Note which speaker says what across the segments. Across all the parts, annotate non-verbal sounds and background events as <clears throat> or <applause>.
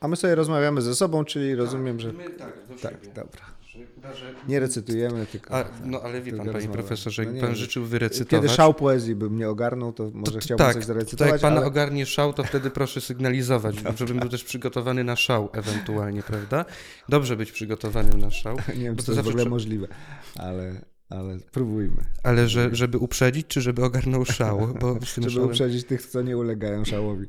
Speaker 1: A my sobie rozmawiamy ze sobą, czyli rozumiem, że...
Speaker 2: My tak, do
Speaker 1: Tak,
Speaker 2: siebie.
Speaker 1: dobra.
Speaker 2: Że chyba, że...
Speaker 1: Nie recytujemy, tylko...
Speaker 2: A, no ale wie pan, panie
Speaker 1: rozmawiamy.
Speaker 2: profesorze,
Speaker 1: No
Speaker 2: jak
Speaker 1: nie
Speaker 2: pan życzył wyrecytować...
Speaker 1: Kiedy szał poezji by mnie ogarnął, to może
Speaker 2: to,
Speaker 1: chciałbym
Speaker 2: tak,
Speaker 1: coś
Speaker 2: to
Speaker 1: zarecytować,
Speaker 2: jak pan
Speaker 1: ale...
Speaker 2: ogarnie szał, to wtedy proszę sygnalizować, <laughs> żebym był też przygotowany na szał ewentualnie, prawda? Dobrze być przygotowanym na szał. <laughs>
Speaker 1: Nie wiem,
Speaker 2: bo
Speaker 1: czy
Speaker 2: to
Speaker 1: to jest w ogóle
Speaker 2: przy-
Speaker 1: możliwe, ale, ale spróbujmy.
Speaker 2: Ale że, żeby uprzedzić, czy żeby ogarnął szał? Bo
Speaker 1: Żeby
Speaker 2: szałem...
Speaker 1: uprzedzić tych, co nie ulegają szałowi.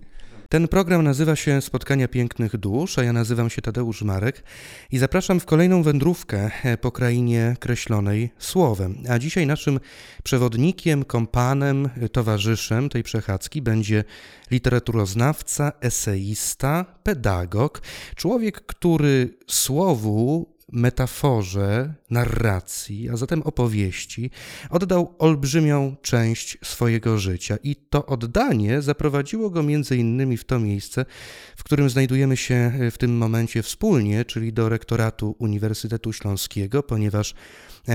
Speaker 2: Ten program nazywa się Spotkania Pięknych Dusz, a ja nazywam się Tadeusz Marek i zapraszam w kolejną wędrówkę e, po krainie kreślonej słowem. A dzisiaj naszym przewodnikiem, kompanem, e, towarzyszem tej przechadzki będzie literaturoznawca, eseista, pedagog, człowiek, który słowu metaforze, narracji, a zatem opowieści, oddał olbrzymią część swojego życia. I to oddanie zaprowadziło go między innymi w to miejsce, w którym znajdujemy się w tym momencie wspólnie, czyli do rektoratu Uniwersytetu Śląskiego, ponieważ e,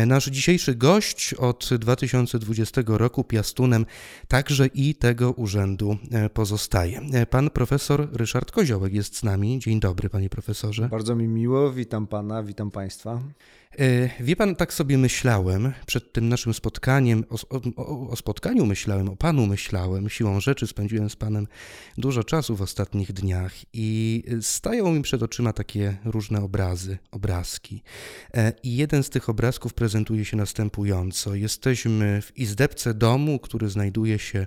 Speaker 2: nasz dzisiejszy gość od 2020 roku piastunem także i tego urzędu e, pozostaje. E, Pan profesor Ryszard Koziołek jest z nami. Dzień dobry, panie profesorze.
Speaker 1: Bardzo mi miło, witam pana, witam państwa.
Speaker 2: E, Wie pan, tak sobie myślałem przed tym naszym spotkaniem, o, o, o spotkaniu myślałem, o panu myślałem, siłą rzeczy spędziłem z panem dużo czasu w ostatnich dniach i stają mi przed oczyma takie różne obrazy, obrazki. E, I jeden z tych obrazków prezentuje się następująco. Jesteśmy w izdebce domu, który znajduje się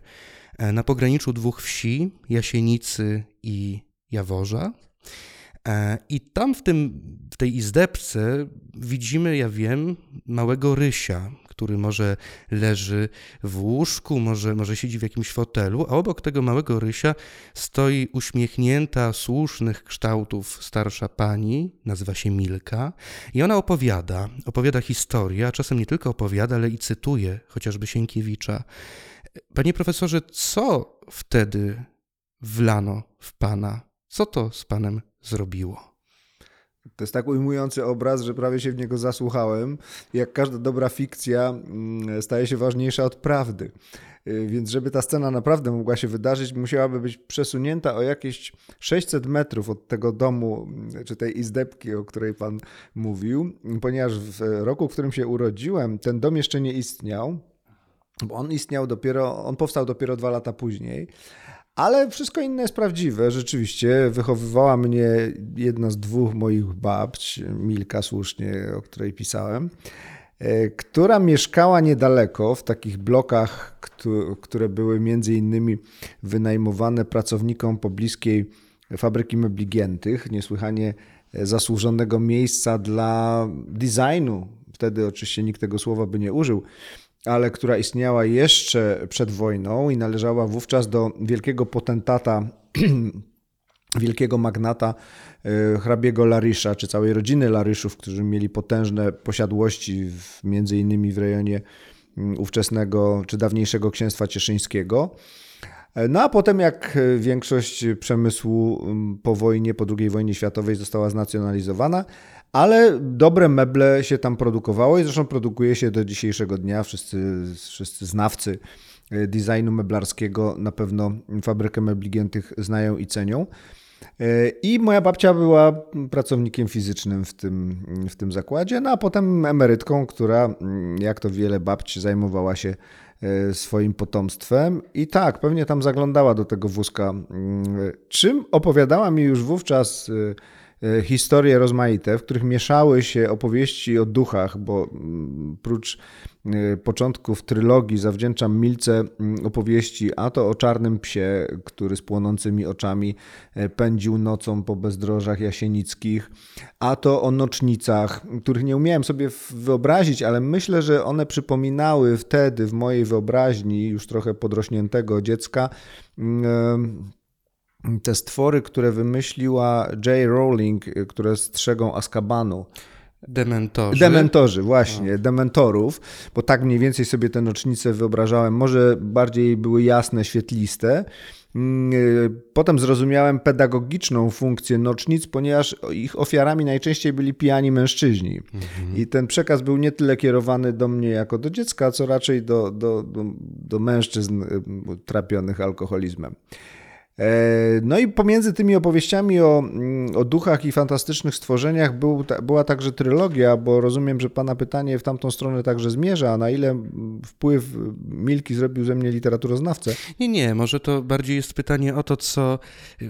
Speaker 2: e, na pograniczu dwóch wsi, Jasienicy i Jaworza. E, I tam w, tym, w tej izdebce widzimy, ja wiem, małego rysia, który może leży w łóżku, może, może siedzi w jakimś fotelu, a obok tego małego rysia stoi uśmiechnięta, słusznych kształtów starsza pani, nazywa się Milka, i ona opowiada, opowiada historię, a czasem nie tylko opowiada, ale i cytuje chociażby Sienkiewicza. Panie profesorze, co wtedy wlano w pana? Co to z panem zrobiło?
Speaker 1: To jest tak ujmujący obraz, że prawie się w niego zasłuchałem. Jak każda dobra fikcja mm, staje się ważniejsza od prawdy. Y, Więc żeby ta scena naprawdę mogła się wydarzyć, musiałaby być przesunięta o jakieś 600 metrów od tego domu, mm, czy tej izdebki, o której pan mówił, ponieważ w roku, w którym się urodziłem, ten dom jeszcze nie istniał, bo on istniał dopiero, on powstał dopiero dwa lata później. Ale wszystko inne jest prawdziwe. Rzeczywiście wychowywała mnie jedna z dwóch moich babć, Milka słusznie, o której pisałem, e, która mieszkała niedaleko w takich blokach, któ- które były między innymi wynajmowane pracownikom pobliskiej fabryki mebli Giętych, niesłychanie e, zasłużonego miejsca dla designu. Wtedy oczywiście nikt tego słowa by nie użył ale która istniała jeszcze przed wojną i należała wówczas do wielkiego potentata, <clears throat> wielkiego magnata e, hrabiego Larysza, czy całej rodziny Laryszów, którzy mieli potężne posiadłości, w, między innymi w rejonie mm, ówczesnego czy dawniejszego księstwa cieszyńskiego. E, No a potem, jak e, większość przemysłu mm, po wojnie, po II wojnie światowej została znacjonalizowana, ale dobre meble się tam produkowało i zresztą produkuje się do dzisiejszego dnia. Wszyscy, wszyscy znawcy e, designu meblarskiego na pewno fabrykę mebli Giętych znają i cenią. E, I moja babcia była pracownikiem fizycznym w tym, w tym zakładzie, no a potem emerytką, która, mm, jak to wiele babci, zajmowała się e, swoim potomstwem. I tak, pewnie tam zaglądała do tego wózka. Mm, Czym opowiadała mi już wówczas historie rozmaite, w których mieszały się opowieści o duchach, bo mm, prócz e, początków trylogii zawdzięczam Milce mm, opowieści, a to o czarnym psie, który z płonącymi oczami e, pędził nocą po bezdrożach jasienickich, a to o nocznicach, których nie umiałem sobie wyobrazić, ale myślę, że one przypominały wtedy w mojej wyobraźni już trochę podrośniętego dziecka mm, e, te stwory, które wymyśliła J. Rowling, y, które strzegą Azkabanu.
Speaker 2: Dementorzy.
Speaker 1: Dementorzy, właśnie, dementorów, bo tak mniej więcej sobie te nocznice wyobrażałem. Może bardziej były jasne, świetliste. Mm, y, Potem zrozumiałem pedagogiczną funkcję nocznic, ponieważ ich ofiarami najczęściej byli pijani mężczyźni. I ten przekaz był nie tyle kierowany do mnie jako do dziecka, co raczej do, do, do, do mężczyzn y, trapionych alkoholizmem. No i pomiędzy tymi opowieściami o, mm, o duchach i fantastycznych stworzeniach był, była także trylogia, bo rozumiem, że Pana pytanie w tamtą stronę także zmierza, a na ile wpływ Milki zrobił ze mnie literaturoznawcę?
Speaker 2: Nie, nie, może to bardziej jest pytanie o to, co,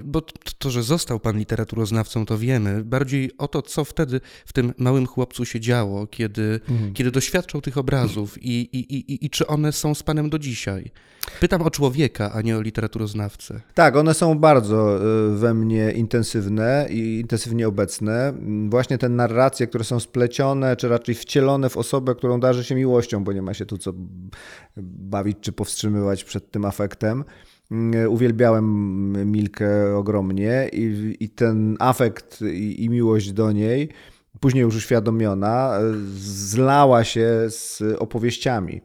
Speaker 2: bo to, że został Pan literaturoznawcą, to wiemy, bardziej o to, co wtedy w tym małym chłopcu się działo, kiedy, mhm. kiedy doświadczał tych obrazów i, i, i, i czy one są z Panem do dzisiaj. Pytam o człowieka, a nie o literaturoznawcę.
Speaker 1: Tak, one są bardzo e, we mnie intensywne i intensywnie obecne. Właśnie te narracje, które są splecione, czy raczej wcielone w osobę, którą darzy się miłością, bo nie ma się tu co bawić czy powstrzymywać przed tym afektem. Mm, uwielbiałem Milkę ogromnie i, i ten afekt i, i miłość do niej później już uświadomiona, zlała się z opowieściami.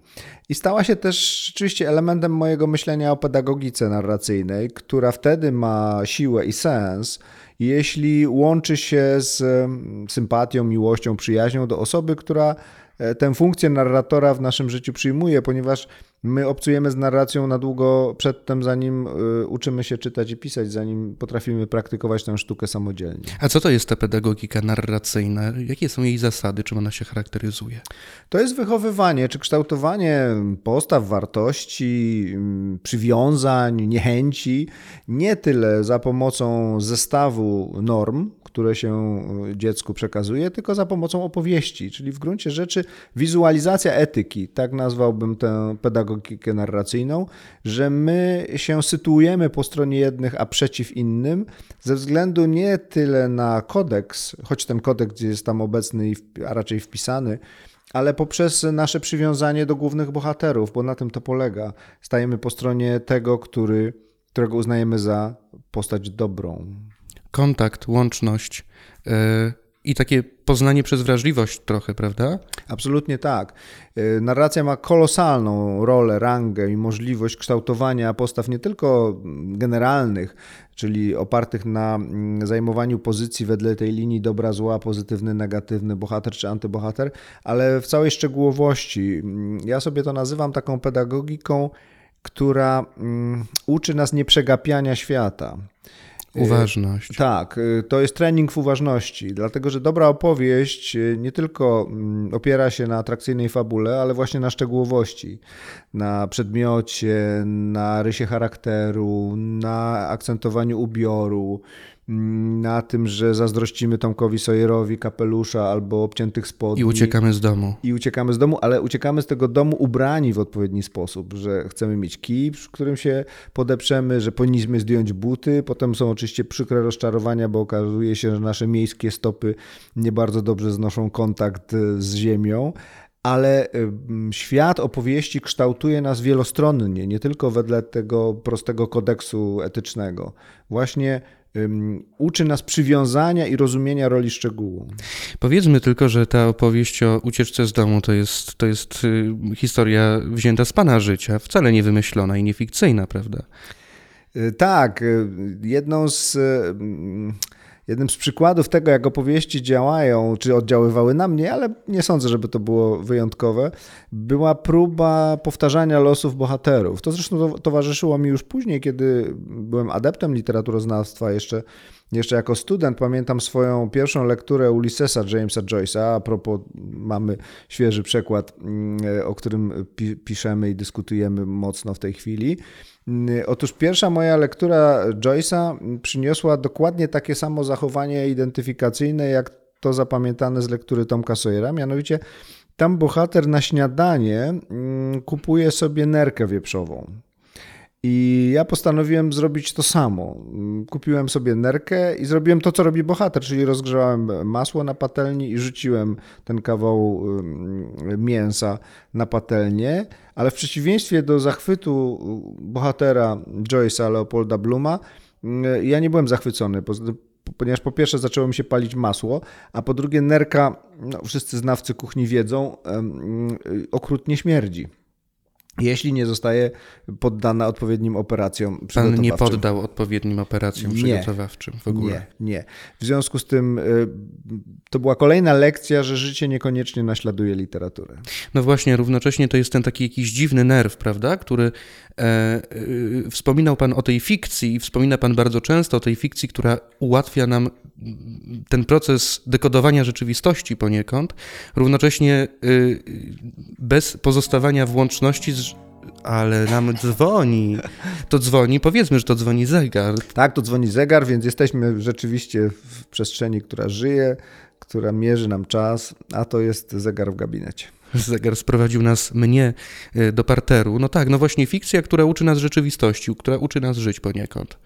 Speaker 1: I stała się też rzeczywiście elementem mojego myślenia o pedagogice narracyjnej, która wtedy ma siłę i sens, jeśli łączy się z mm, sympatią, miłością, przyjaźnią do osoby, która e, tę funkcję narratora w naszym życiu przyjmuje, ponieważ My obcujemy z narracją na długo przedtem, zanim y, uczymy się czytać i pisać, zanim potrafimy praktykować tę sztukę samodzielnie.
Speaker 2: A co to jest ta pedagogika narracyjna? Jakie są jej zasady? Czym ona się charakteryzuje?
Speaker 1: To jest wychowywanie czy kształtowanie postaw, wartości, mm, przywiązań, niechęci, nie tyle za pomocą zestawu norm, które się e, dziecku przekazuje, tylko za pomocą opowieści, czyli w gruncie rzeczy wizualizacja etyki, tak nazwałbym tę pedagogikę narracyjną, że my się sytuujemy po stronie jednych, a przeciw innym, ze względu nie tyle na kodeks, choć ten kodeks jest tam obecny, a raczej wpisany, ale poprzez nasze przywiązanie do głównych bohaterów, bo na tym to polega. Stajemy po stronie tego, który, którego uznajemy za postać dobrą
Speaker 2: kontakt, łączność yy, i takie poznanie przez wrażliwość trochę, prawda?
Speaker 1: Absolutnie tak. E, narracja ma kolosalną rolę, rangę i możliwość kształtowania postaw nie tylko generalnych, czyli opartych na mm, zajmowaniu pozycji wedle tej linii dobra, zła, pozytywny, negatywny, bohater czy antybohater, ale w całej szczegółowości. Mm, ja sobie to nazywam taką pedagogiką, która mm, uczy nas nieprzegapiania świata.
Speaker 2: Uważność.
Speaker 1: Tak, y, to jest trening w uważności, dlatego że dobra opowieść y, nie tylko mm, opiera się na atrakcyjnej fabule, ale właśnie na szczegółowości, na przedmiocie, na rysie charakteru, na akcentowaniu ubioru, na tym, że zazdrościmy Tomkowi Sayerowi kapelusza albo obciętych spodni.
Speaker 2: I uciekamy z domu.
Speaker 1: I uciekamy z domu, ale uciekamy z tego domu ubrani w odpowiedni sposób, że chcemy mieć kij, w którym się podeprzemy, że powinniśmy zdjąć buty. Potem są oczywiście przykre rozczarowania, bo okazuje się, że nasze miejskie stopy nie bardzo dobrze znoszą kontakt z ziemią ale świat opowieści kształtuje nas wielostronnie, nie tylko wedle tego prostego kodeksu etycznego. Właśnie uczy nas przywiązania i rozumienia roli szczegółu.
Speaker 2: Powiedzmy tylko, że ta opowieść o ucieczce z domu to jest, to jest y, historia wzięta z Pana życia, wcale nie wymyślona i niefikcyjna, prawda?
Speaker 1: Y, tak, y, jedną z Jednym z przykładów tego, jak opowieści działają, czy oddziaływały na mnie, ale nie sądzę, żeby to było wyjątkowe, była próba powtarzania losów bohaterów. To zresztą towarzyszyło mi już później, kiedy byłem adeptem literaturoznawstwa, jeszcze, jeszcze jako student. Pamiętam swoją pierwszą lekturę Ulyssesa Jamesa Joyce'a. A propos, mamy świeży przekład, mm, o którym piszemy i dyskutujemy mocno w tej chwili. Otóż pierwsza moja lektura Joyce'a przyniosła dokładnie takie samo zachowanie identyfikacyjne, jak to zapamiętane z lektury Tomka Sawyera, mianowicie tam bohater na śniadanie mm, kupuje sobie nerkę wieprzową. I ja postanowiłem zrobić to samo. Kupiłem sobie nerkę i zrobiłem to, co robi bohater, czyli rozgrzałem masło na patelni i rzuciłem ten kawał mięsa na patelnię, ale w przeciwieństwie do zachwytu bohatera Joyce'a Leopolda Bluma, ja nie byłem zachwycony, ponieważ po pierwsze zaczęło mi się palić masło, a po drugie nerka, no, wszyscy znawcy kuchni wiedzą, okrutnie śmierdzi jeśli nie zostaje poddana odpowiednim operacjom
Speaker 2: Pan nie poddał odpowiednim operacjom nie, przygotowawczym w ogóle?
Speaker 1: Nie, nie. W związku z tym y, to była kolejna lekcja, że życie niekoniecznie naśladuje literaturę.
Speaker 2: No właśnie, równocześnie to jest ten taki jakiś dziwny nerw, prawda, który wspominał Pan o tej fikcji i wspomina Pan bardzo często o tej fikcji, która ułatwia nam ten proces dekodowania rzeczywistości poniekąd, równocześnie y, bez pozostawania w łączności z ale nam dzwoni. To dzwoni, powiedzmy, że to dzwoni zegar.
Speaker 1: Tak, to dzwoni zegar, więc jesteśmy rzeczywiście w przestrzeni, która żyje, która mierzy nam czas, a to jest zegar w gabinecie.
Speaker 2: Zegar sprowadził nas, mnie, y, do parteru. No tak, no właśnie fikcja, która uczy nas rzeczywistości, która uczy nas żyć poniekąd.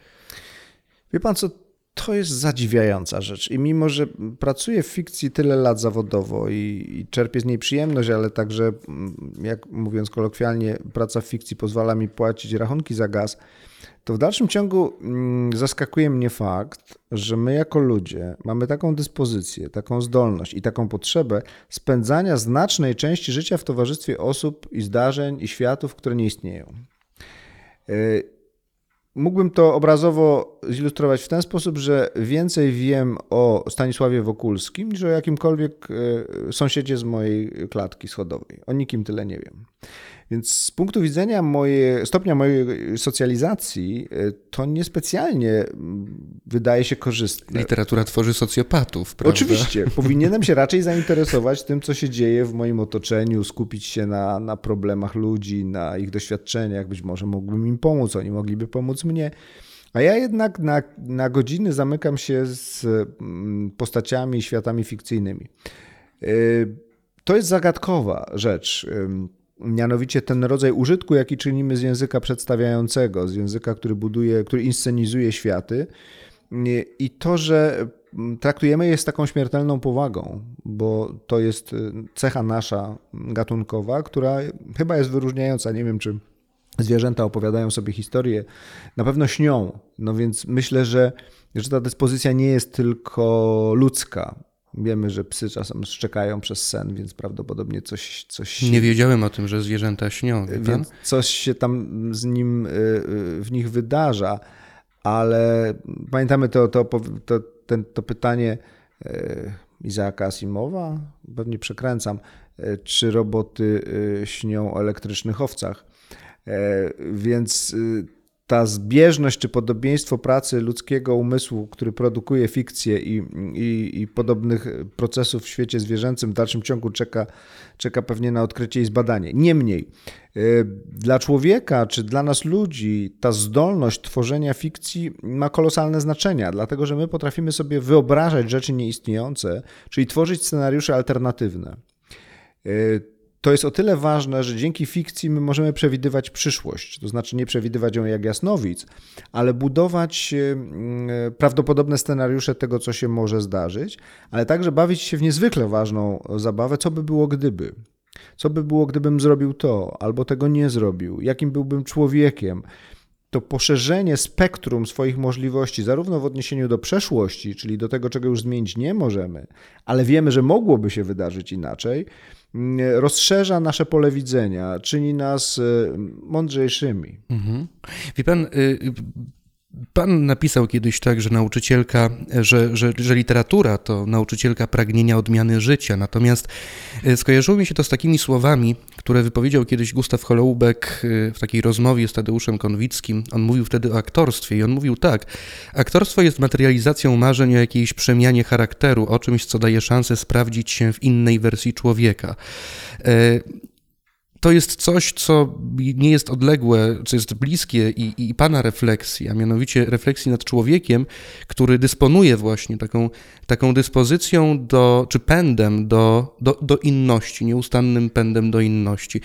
Speaker 1: Wie pan co, to jest zadziwiająca rzecz. I mimo, że pracuję w fikcji tyle lat zawodowo i, i, czerpię z niej przyjemność, ale także, mm, jak mówiąc kolokwialnie, praca w fikcji pozwala mi płacić rachunki za gaz, to w dalszym ciągu mm, zaskakuje mnie fakt, że my jako ludzie mamy taką dyspozycję, taką zdolność i taką potrzebę spędzania znacznej części życia w towarzystwie osób i zdarzeń i światów, które nie istnieją. Y, Mógłbym to obrazowo zilustrować w ten sposób, że więcej wiem o Stanisławie Wokulskim niż o jakimkolwiek e, sąsiedzie z mojej klatki schodowej. O nikim tyle nie wiem. Więc z punktu widzenia moje, stopnia mojej socjalizacji, e, to niespecjalnie wydaje się korzystne.
Speaker 2: Literatura tworzy socjopatów, prawda?
Speaker 1: Oczywiście. <laughs> Powinienem się raczej zainteresować tym, co się dzieje w moim otoczeniu, skupić się na, na problemach ludzi, na ich doświadczeniach. Być może mógłbym im pomóc, oni mogliby pomóc mnie. A ja jednak na, na godziny zamykam się z postaciami, światami fikcyjnymi. E, to jest zagadkowa rzecz. Mianowicie ten rodzaj użytku, jaki czynimy z języka przedstawiającego, z języka, który buduje, który inscenizuje światy. I to, że traktujemy je z taką śmiertelną powagą, bo to jest cecha nasza gatunkowa, która chyba jest wyróżniająca. Nie wiem, czy zwierzęta opowiadają sobie historię, na pewno śnią. No więc myślę, że, że ta dyspozycja nie jest tylko ludzka. Wiemy, że psy czasem szczekają przez sen, więc prawdopodobnie coś. coś
Speaker 2: Nie wiedziałem o tym, że zwierzęta śnią.
Speaker 1: Więc coś się tam z nim y, y, w nich wydarza, ale pamiętamy to, to, to, ten, to pytanie y, Izaaka Asimowa, pewnie przekręcam, czy roboty śnią o elektrycznych owcach. Więc ta zbieżność czy podobieństwo pracy ludzkiego umysłu, który produkuje fikcję i, i, i, podobnych procesów w świecie zwierzęcym, w dalszym ciągu czeka, czeka pewnie na odkrycie i zbadanie. Niemniej, y, dla człowieka czy dla nas ludzi ta zdolność tworzenia fikcji ma kolosalne znaczenie, dlatego że my potrafimy sobie wyobrażać rzeczy nieistniejące, czyli tworzyć scenariusze alternatywne. To jest o tyle ważne, że dzięki fikcji my możemy przewidywać przyszłość. To znaczy nie przewidywać ją jak jasnowic, ale budować e, prawdopodobne scenariusze tego, co się może zdarzyć, ale także bawić się w niezwykle ważną zabawę, co by było gdyby. Co by było, gdybym zrobił to, albo tego nie zrobił? Jakim byłbym człowiekiem? To poszerzenie spektrum swoich możliwości, zarówno w odniesieniu do przeszłości, czyli do tego, czego już zmienić nie możemy, ale wiemy, że mogłoby się wydarzyć inaczej, rozszerza nasze pole widzenia, czyni nas y, mądrzejszymi.
Speaker 2: Mhm. Wie pan, y, Pan napisał kiedyś tak, że nauczycielka, że, że, że, literatura to nauczycielka pragnienia odmiany życia. Natomiast e, skojarzyło mi się to z takimi słowami, które wypowiedział kiedyś Gustaw Holoubek e, w takiej rozmowie z Tadeuszem Konwickim. On mówił wtedy o aktorstwie i on mówił tak: Aktorstwo jest materializacją marzeń o jakiejś przemianie charakteru, o czymś, co daje szansę sprawdzić się w innej wersji człowieka. To jest coś, co nie jest odległe, co jest bliskie i, i Pana refleksji, a mianowicie refleksji nad człowiekiem, który dysponuje właśnie taką, taką dyspozycją do, czy pędem do, do, do inności, nieustannym pędem do inności.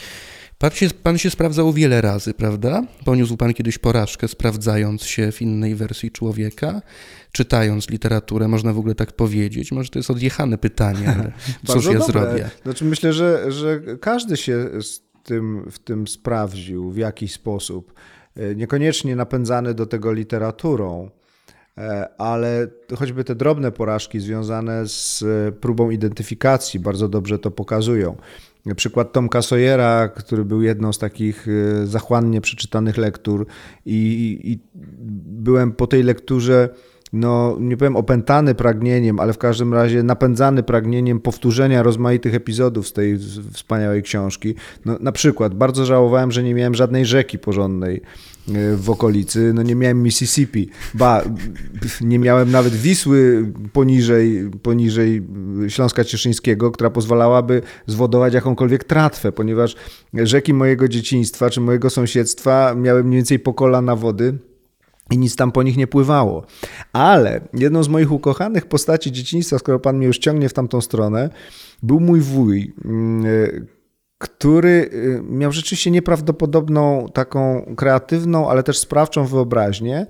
Speaker 2: Pan się, pan się sprawdzał wiele razy, prawda? Poniósł Pan kiedyś porażkę, sprawdzając się w innej wersji człowieka, czytając literaturę, można w ogóle tak powiedzieć. Może to jest odjechane pytanie, ale <laughs> cóż ja dobre. zrobię?
Speaker 1: Znaczy myślę, że, że każdy się z tym, w tym sprawdził w jakiś sposób. E, niekoniecznie napędzany do tego literaturą, e, ale choćby te drobne porażki związane z próbą identyfikacji bardzo dobrze to pokazują. Przykład Tomka Sawyera, który był jedną z takich e, zachłannie przeczytanych lektur i, i byłem po tej lekturze no nie powiem opętany pragnieniem, ale w każdym razie napędzany pragnieniem powtórzenia rozmaitych epizodów z tej wspaniałej książki. No, na przykład bardzo żałowałem, że nie miałem żadnej rzeki porządnej e, w okolicy, no nie miałem Mississippi, ba, nie miałem nawet Wisły poniżej, poniżej Śląska Cieszyńskiego, która pozwalałaby zwodować jakąkolwiek tratwę, ponieważ rzeki mojego dzieciństwa czy mojego sąsiedztwa miały mniej więcej po kolana wody i nic tam po nich nie pływało. Ale jedną z moich ukochanych postaci dzieciństwa, skoro pan mnie już ciągnie w tamtą stronę, był mój wuj, mm, który y, miał rzeczywiście nieprawdopodobną taką kreatywną, ale też sprawczą wyobraźnię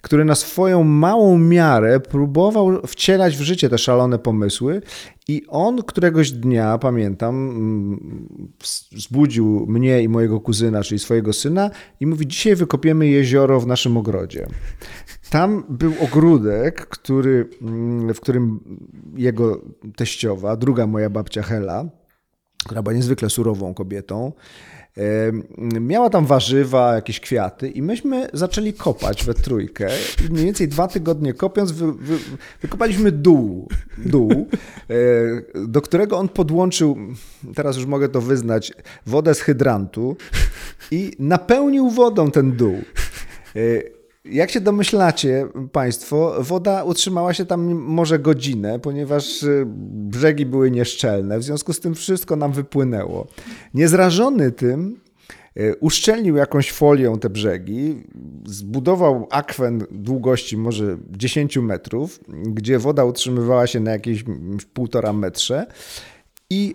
Speaker 1: który na swoją małą miarę próbował wcielać w życie te szalone pomysły i on któregoś dnia, pamiętam, mm, zbudził mnie i mojego kuzyna, czyli swojego syna i mówi, dzisiaj wykopiemy jezioro w naszym ogrodzie. Tam był ogródek, który, mm, w którym jego teściowa, druga moja babcia Hela, która była niezwykle surową kobietą, Miała tam warzywa, jakieś kwiaty i myśmy zaczęli kopać we trójkę i mniej więcej dwa tygodnie kopiąc wy, wy, wykopaliśmy dół, dół, e, do którego on podłączył, teraz już mogę to wyznać, wodę z hydrantu i napełnił wodą ten dół. Jak się domyślacie Państwo, woda utrzymała się tam może godzinę, ponieważ y, brzegi były nieszczelne, w związku z tym wszystko nam wypłynęło. Niezrażony tym, y, uszczelnił jakąś folią te brzegi, zbudował akwen długości może 10 metrów, gdzie woda utrzymywała się na jakieś półtora metrze i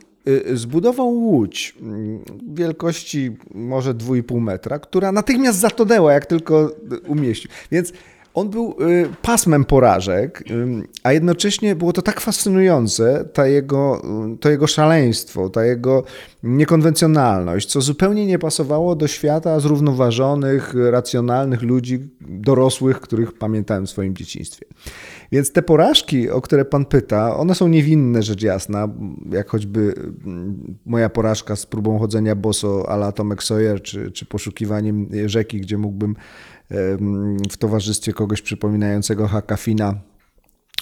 Speaker 1: zbudował łódź mm, wielkości może 2,5 metra, która natychmiast zatonęła, jak tylko umieścił. Więc on był y, pasmem porażek, a jednocześnie było to tak fascynujące, ta jego, y, to jego szaleństwo, ta jego niekonwencjonalność, co zupełnie nie pasowało do świata zrównoważonych, racjonalnych ludzi, dorosłych, których pamiętałem w swoim dzieciństwie. Więc te porażki, o które pan pyta, one są niewinne, rzecz jasna, jak choćby mm, moja porażka z próbą chodzenia boso ala Tomek Sawyer, czy, czy poszukiwaniem rzeki, gdzie mógłbym w towarzystwie kogoś przypominającego Hakafina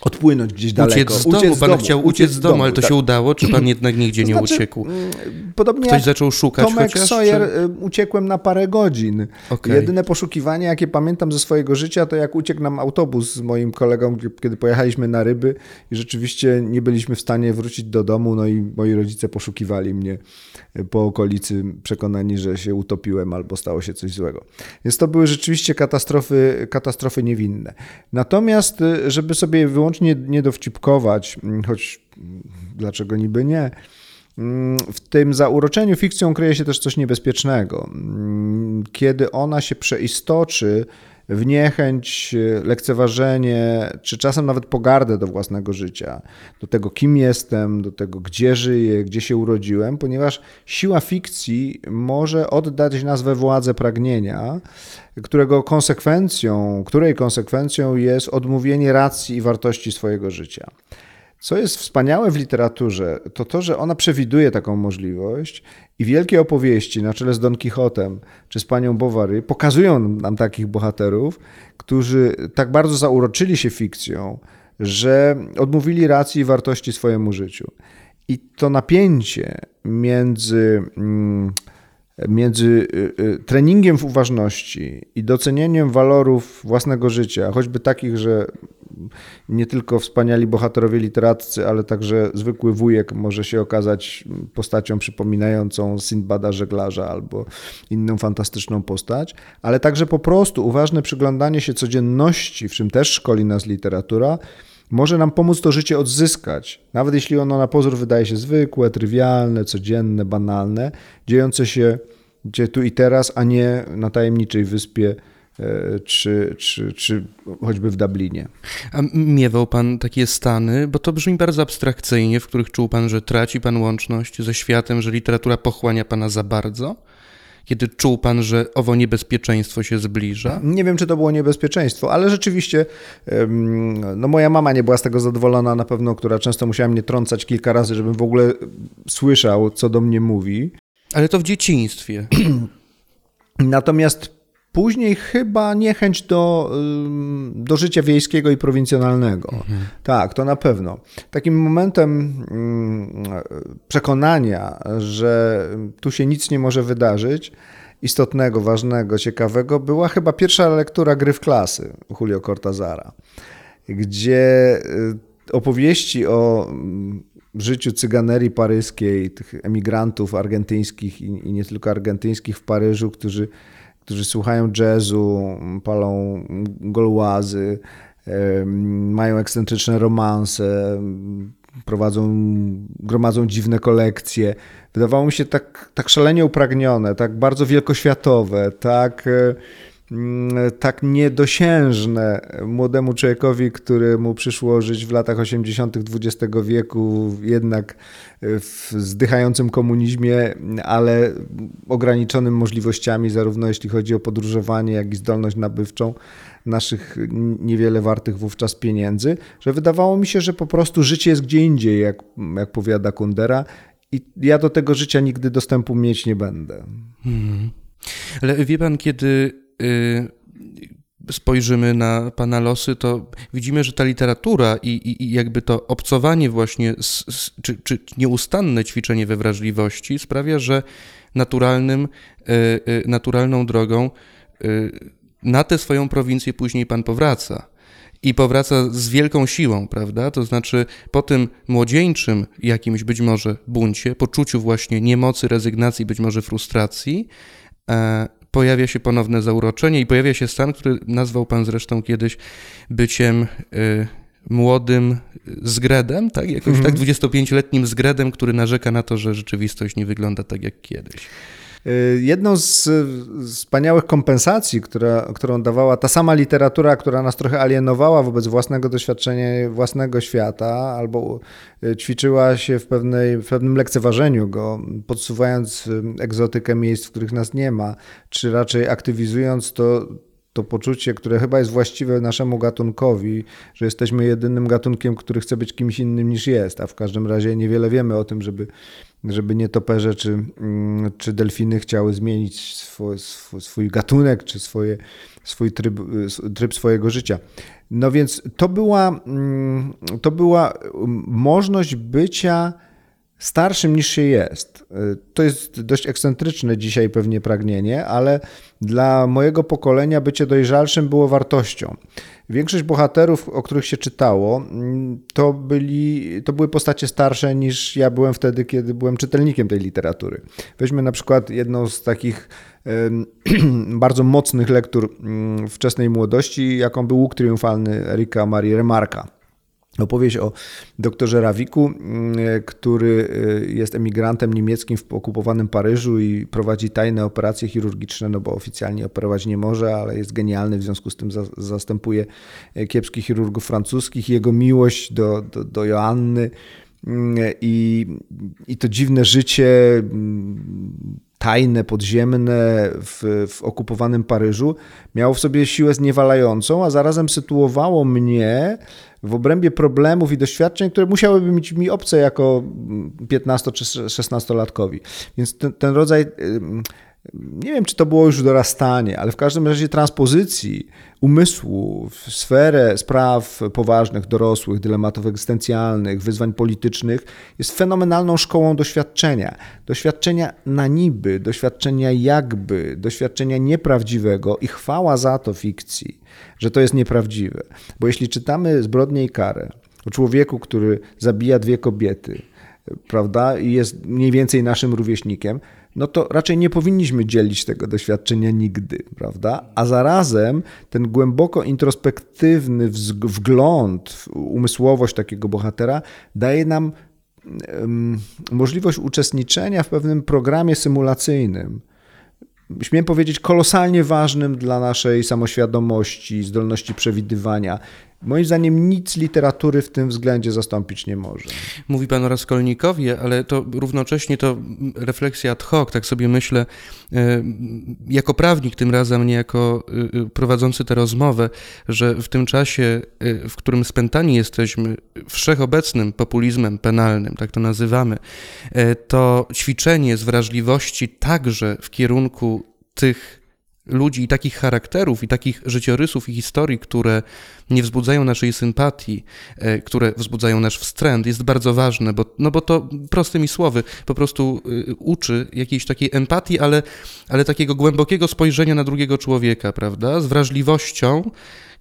Speaker 1: odpłynąć gdzieś daleko.
Speaker 2: Uciec z domu, uciec pan domu, chciał uciec z domu, domu ale to tak. się udało, czy pan <clears throat> jednak nigdzie nie znaczy, uciekł? Mm,
Speaker 1: podobnie
Speaker 2: Ktoś zaczął szukać
Speaker 1: Tomek
Speaker 2: chociaż,
Speaker 1: Sawyer, czy... Y, uciekłem na parę godzin. Okay. Jedyne poszukiwanie, jakie pamiętam ze swojego życia, to jak uciekł nam autobus z moim kolegą, kiedy pojechaliśmy na ryby i rzeczywiście nie byliśmy w stanie wrócić do domu, no i moi rodzice poszukiwali mnie po okolicy, przekonani, że się utopiłem albo stało się coś złego. Więc to były rzeczywiście katastrofy, katastrofy niewinne. Natomiast, y, żeby sobie wyłączyć wyłącznie nie dowcipkować, choć dlaczego niby nie. W tym zauroczeniu fikcją kryje się też coś niebezpiecznego. Kiedy ona się przeistoczy w niechęć, lekceważenie, czy czasem nawet pogardę do własnego życia, do tego, kim jestem, do tego, gdzie żyję, gdzie się urodziłem, ponieważ siła fikcji może oddać nas we władzę pragnienia, którego konsekwencją, której konsekwencją jest odmówienie racji i wartości swojego życia. Co jest wspaniałe w literaturze, to to, że ona przewiduje taką możliwość i wielkie opowieści na czele z Don Quixotem czy z panią Bovary pokazują nam takich bohaterów, którzy tak bardzo zauroczyli się fikcją, że odmówili racji i wartości swojemu życiu. I to napięcie między. Mm, między y, y, treningiem w uważności i docenieniem walorów własnego życia, choćby takich, że nie tylko wspaniali bohaterowie literaccy, ale także zwykły wujek może się okazać postacią przypominającą Sindbada żeglarza albo inną fantastyczną postać, ale także po prostu uważne przyglądanie się codzienności, w czym też szkoli nas literatura, może nam pomóc to życie odzyskać, nawet jeśli ono na pozór wydaje się zwykłe, trywialne, codzienne, banalne, dziejące się gdzie tu i teraz, a nie na tajemniczej wyspie e, czy, czy, czy choćby w Dublinie.
Speaker 2: A miewał pan takie stany, bo to brzmi bardzo abstrakcyjnie, w których czuł pan, że traci pan łączność ze światem, że literatura pochłania pana za bardzo? Kiedy czuł pan, że owo niebezpieczeństwo się zbliża?
Speaker 1: Nie wiem, czy to było niebezpieczeństwo, ale rzeczywiście no moja mama nie była z tego zadowolona na pewno, która często musiała mnie trącać kilka razy, żebym w ogóle słyszał, co do mnie mówi.
Speaker 2: Ale to w dzieciństwie. <clears throat>
Speaker 1: Natomiast Później chyba niechęć do, do życia wiejskiego i prowincjonalnego. Mhm. Tak, to na pewno. Takim momentem przekonania, że tu się nic nie może wydarzyć, istotnego, ważnego, ciekawego, była chyba pierwsza lektura Gry w klasy Julio Cortazara, gdzie y, opowieści o życiu cyganerii paryskiej, tych emigrantów argentyńskich i, nie tylko argentyńskich w Paryżu, którzy którzy słuchają jazzu, palą golłazy, mają ekscentryczne romanse, prowadzą, gromadzą dziwne kolekcje. Wydawało mi się tak, tak szalenie upragnione, tak bardzo wielkoświatowe, tak, mm, tak niedosiężne młodemu człowiekowi, któremu przyszło żyć w latach 80. XX wieku, jednak w zdychającym komunizmie, ale ograniczonym możliwościami, zarówno jeśli chodzi o podróżowanie, jak i zdolność nabywczą naszych niewiele wartych wówczas pieniędzy, że wydawało mi się, że po prostu życie jest gdzie indziej, jak, jak powiada Kundera, i ja do tego życia nigdy dostępu mieć nie będę. Hmm.
Speaker 2: Ale wie pan, kiedy spojrzymy na pana losy, to widzimy, że ta literatura i, i, i jakby to obcowanie właśnie, z, z, czy, czy nieustanne ćwiczenie we wrażliwości sprawia, że naturalnym, y, y, naturalną drogą y, na tę swoją prowincję później pan powraca. I powraca z wielką siłą, prawda? To znaczy po tym młodzieńczym jakimś być może buncie, poczuciu właśnie niemocy, rezygnacji, być może frustracji, e, pojawia się ponowne zauroczenie i pojawia się stan, który nazwał pan zresztą kiedyś byciem y, młodym zgredem, tak? Jakimś mm -hmm. tak 25-letnim zgredem, który narzeka na to, że rzeczywistość nie wygląda tak jak kiedyś.
Speaker 1: Y, jedną z wspaniałych kompensacji, która, którą dawała ta sama literatura, która nas trochę alienowała wobec własnego doświadczenia, własnego świata, albo y, ćwiczyła się w, pewnej, w pewnym lekceważeniu go, podsuwając y, egzotykę miejsc, w których nas nie ma, czy raczej aktywizując to, to poczucie, które chyba jest właściwe naszemu gatunkowi, że jesteśmy jedynym gatunkiem, który chce być kimś innym niż jest, a w każdym razie niewiele wiemy o tym, żeby żeby nietoperze czy, mm, czy delfiny chciały zmienić swój, swój gatunek czy swoje, swój tryb, tryb swojego życia. No więc to była, mm, to była możliwość bycia starszym niż się jest. To jest dość ekscentryczne dzisiaj pewnie pragnienie, ale dla mojego pokolenia bycie dojrzalszym było wartością. Większość bohaterów, o których się czytało, to, byli, to były postacie starsze niż ja byłem wtedy, kiedy byłem czytelnikiem tej literatury. Weźmy na przykład jedną z takich <clears throat> bardzo mocnych lektur mm, wczesnej młodości, jaką był Łuk Triumfalny Erika Marii Remarka Opowieść o doktorze Rawiku, mm, który y, jest emigrantem niemieckim w okupowanym Paryżu i prowadzi tajne operacje chirurgiczne, no bo oficjalnie operować nie może, ale jest genialny, w związku z tym za, zastępuje y, kiepskich chirurgów francuskich. Jego miłość do, do, do Joanny mm, i, i to dziwne życie mm, tajne, podziemne w, w, okupowanym Paryżu miało w sobie siłę zniewalającą, a zarazem sytuowało mnie w obrębie problemów i doświadczeń, które musiałyby być mi obce jako 15 czy 16-latkowi. Więc ten, ten rodzaj nie wiem, czy to było już dorastanie, ale w każdym razie transpozycji umysłu w sferę spraw poważnych, dorosłych, dylematów egzystencjalnych, wyzwań politycznych jest fenomenalną szkołą doświadczenia. Doświadczenia na niby, doświadczenia jakby, doświadczenia nieprawdziwego i chwała za to fikcji, że to jest nieprawdziwe. Bo jeśli czytamy Zbrodnię i karę o człowieku, który zabija dwie kobiety, prawda, i jest mniej więcej naszym rówieśnikiem, no to raczej nie powinniśmy dzielić tego doświadczenia nigdy, prawda? A zarazem ten głęboko introspektywny wgląd w umysłowość takiego bohatera daje nam możliwość uczestniczenia w pewnym programie symulacyjnym śmiem powiedzieć, kolosalnie ważnym dla naszej samoświadomości, zdolności przewidywania. Moim zdaniem nic literatury w tym względzie zastąpić nie może.
Speaker 2: Mówi pan o Raskolnikowie, ale to równocześnie to refleksja ad hoc, tak sobie myślę, e, jako prawnik tym razem, nie jako e, e, prowadzący tę rozmowę, że w tym czasie, w którym spętani jesteśmy wszechobecnym populizmem penalnym, tak to nazywamy, to ćwiczenie z wrażliwości także w kierunku tych ludzi i takich charakterów i takich życiorysów i historii, które nie wzbudzają naszej sympatii, e, które wzbudzają nasz wstręt, jest bardzo ważne, bo, no bo to prostymi słowy po prostu y, uczy jakiejś takiej empatii, ale, ale takiego głębokiego spojrzenia na drugiego człowieka, prawda? Z wrażliwością,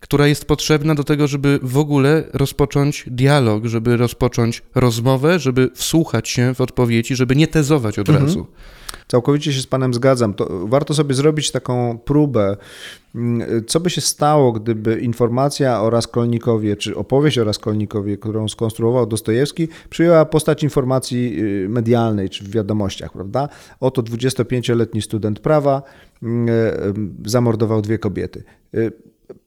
Speaker 2: która jest potrzebna do tego, żeby w ogóle rozpocząć dialog, żeby rozpocząć rozmowę, żeby wsłuchać się w odpowiedzi, żeby nie tezować od
Speaker 1: Mhm.
Speaker 2: razu.
Speaker 1: Całkowicie się z Panem zgadzam. To warto sobie zrobić taką próbę, co by się stało, gdyby informacja o Raskolnikowie, czy opowieść o Raskolnikowie, którą skonstruował Dostojewski, przyjęła postać informacji y, medialnej, czy w wiadomościach, prawda? Oto 25-letni student prawa mm, y, zamordował dwie kobiety. Y,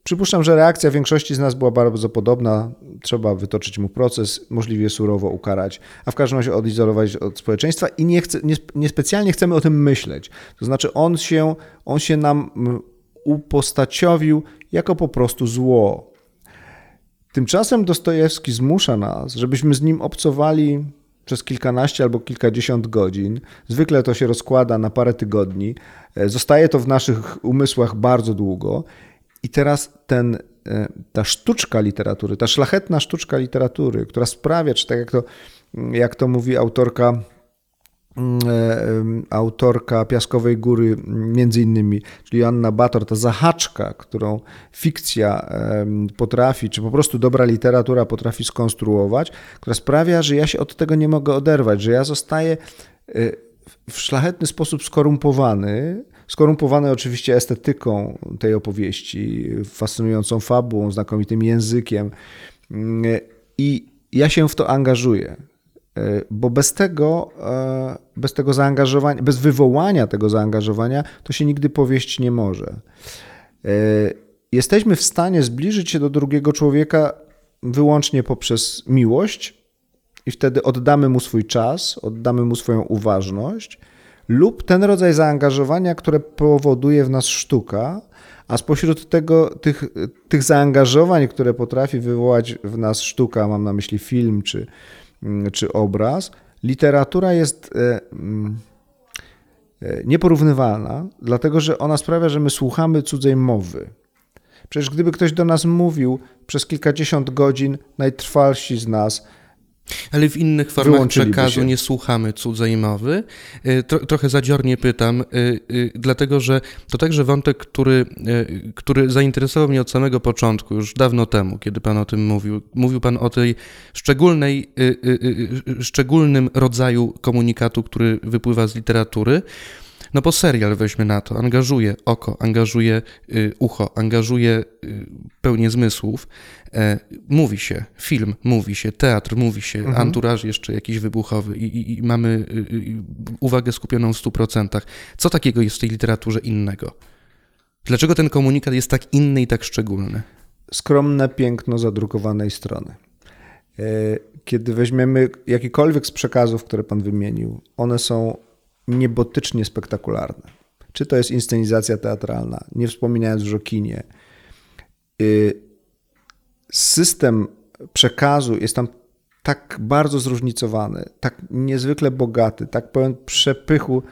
Speaker 1: Przypuszczam, że reakcja większości z nas była bardzo podobna. Trzeba wytoczyć mu proces, możliwie surowo ukarać, a w każdym razie odizolować od społeczeństwa i nie, chce, nie, niespecjalnie chcemy o tym myśleć. To znaczy, on się, on się nam mm, upostaciowił jako po prostu zło. Tymczasem Dostojewski zmusza nas, żebyśmy z nim obcowali przez kilkanaście albo kilkadziesiąt godzin. Zwykle to się rozkłada na parę tygodni. E, Zostaje to w naszych umysłach bardzo długo. I teraz ten, e, ta sztuczka literatury, ta szlachetna sztuczka literatury, która sprawia, czy tak jak to, jak to mówi autorka, mm, autorka Piaskowej Góry, mm, między innymi, czyli Anna Bator, ta zahaczka, którą fikcja potrafi, czy po prostu dobra literatura potrafi skonstruować, która sprawia, że ja się od tego nie mogę oderwać, że ja zostaję e, w szlachetny sposób skorumpowany, skorumpowany oczywiście estetyką tej opowieści, fascynującą fabułą, znakomitym językiem Mm, i ja się w to angażuję. E, Bo bez tego, e, bez tego zaangażowania, bez wywołania tego zaangażowania, to się nigdy powieść nie może. E, Jesteśmy w stanie zbliżyć się do drugiego człowieka wyłącznie poprzez miłość, i wtedy oddamy mu swój czas, oddamy mu swoją uważność, lub ten rodzaj zaangażowania, które powoduje w nas sztuka, a spośród tego, tych, tych zaangażowań, które potrafi wywołać w nas sztuka, mam na myśli film czy, czy obraz, literatura jest e, mm, e, nieporównywalna, dlatego że ona sprawia, że my słuchamy cudzej mowy. Przecież gdyby ktoś do nas mówił przez kilkadziesiąt godzin, najtrwalsi z nas
Speaker 2: Ale w innych formach przekazu
Speaker 1: się.
Speaker 2: nie słuchamy cudzej mowy. Y, Tro, trochę zadziornie pytam, y, y, dlatego że to także wątek, który, który zainteresował mnie od samego początku, już dawno temu, kiedy Pan o tym mówił. Mówił Pan o tej szczególnej, szczególnym rodzaju komunikatu, który wypływa z literatury. No bo serial weźmy na to, angażuje oko, angażuje y, ucho, angażuje y, pełnię zmysłów. E, mówi się, film mówi się, teatr mówi się,
Speaker 1: Mhm.
Speaker 2: anturaż jeszcze jakiś wybuchowy i, i, i mamy y, uwagę skupioną w 100%. Co takiego jest w tej literaturze innego? Dlaczego ten komunikat jest tak inny i tak szczególny?
Speaker 1: skromne piękno zadrukowanej strony. E, Kiedy weźmiemy jakikolwiek z przekazów, które Pan wymienił, one są niebotycznie spektakularne. Czy to jest inscenizacja teatralna, nie wspominając już o kinie. Y, System przekazu jest tam tak bardzo zróżnicowany, tak niezwykle bogaty, tak pełen przepychu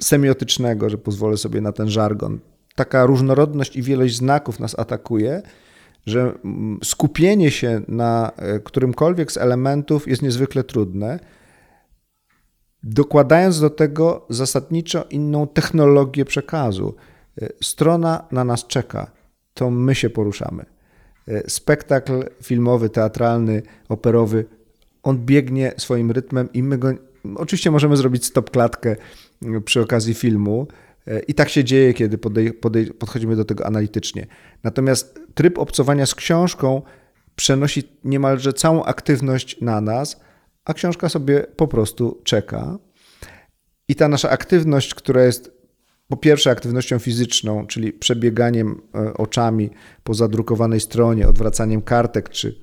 Speaker 1: semiotycznego, że pozwolę sobie na ten żargon. Taka różnorodność i wielość znaków nas atakuje, że mm, skupienie się na e, którymkolwiek z elementów jest niezwykle trudne, dokładając do tego zasadniczo inną technologię przekazu. E, Strona na nas czeka, to my się poruszamy. E, Spektakl filmowy, teatralny, operowy, on biegnie swoim rytmem i my go. Oczywiście możemy zrobić stop klatkę mm, przy okazji filmu. e, I tak się dzieje, kiedy podej, podej, podchodzimy do tego analitycznie. Natomiast tryb obcowania z książką przenosi niemalże całą aktywność na nas, a książka sobie po prostu czeka. I ta nasza aktywność, która jest po pierwsze aktywnością fizyczną, czyli przebieganiem e, oczami po zadrukowanej stronie, odwracaniem kartek czy,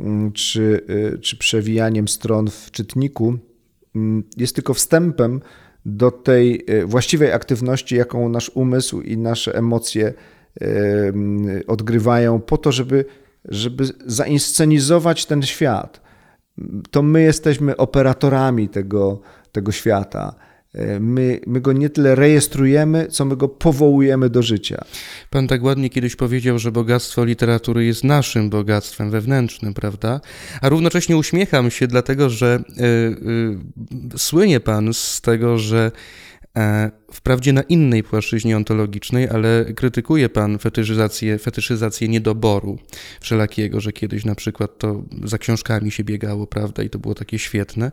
Speaker 1: mm, czy, y, czy przewijaniem stron w czytniku, mm, jest tylko wstępem do tej y, właściwej aktywności, jaką nasz umysł i nasze emocje mm, odgrywają po to, żeby, żeby zainscenizować ten świat. To my jesteśmy operatorami tego, tego świata. E, my, my go nie tyle rejestrujemy, co my go powołujemy do życia.
Speaker 2: Pan tak ładnie kiedyś powiedział, że bogactwo literatury jest naszym bogactwem wewnętrznym, prawda? A równocześnie uśmiecham się, dlatego że y, y, słynie pan z tego, że E, wprawdzie na innej płaszczyźnie ontologicznej, ale krytykuje pan fetyszyzację, fetyszyzację niedoboru wszelakiego, że kiedyś na przykład to za książkami się biegało, prawda, i to było takie świetne.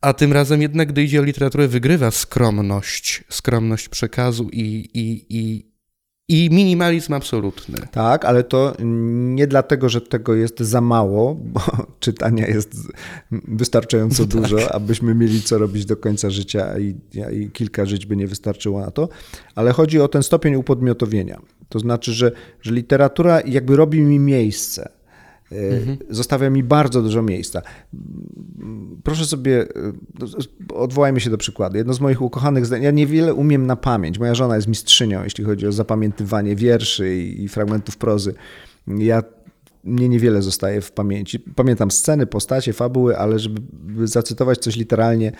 Speaker 2: A tym razem jednak, gdy idzie o literaturę, wygrywa skromność, skromność przekazu i, i, i, i minimalizm absolutny.
Speaker 1: Tak, ale to nie dlatego, że tego jest za mało, bo <laughs> czytania jest wystarczająco <laughs> tak. dużo, abyśmy mieli co robić do końca życia i, i kilka żyć by nie wystarczyło na to, ale chodzi o ten stopień upodmiotowienia. To znaczy, że, że literatura jakby robi mi miejsce Mhm. Zostawia mi bardzo dużo miejsca. Proszę sobie, odwołajmy się do przykładu. Jedno z moich ukochanych zdań, ja niewiele umiem na pamięć. Moja żona jest mistrzynią, jeśli chodzi o zapamiętywanie wierszy i fragmentów prozy. Ja mnie niewiele zostaje w pamięci. Pamiętam sceny, postacie, fabuły, ale żeby zacytować coś literalnie,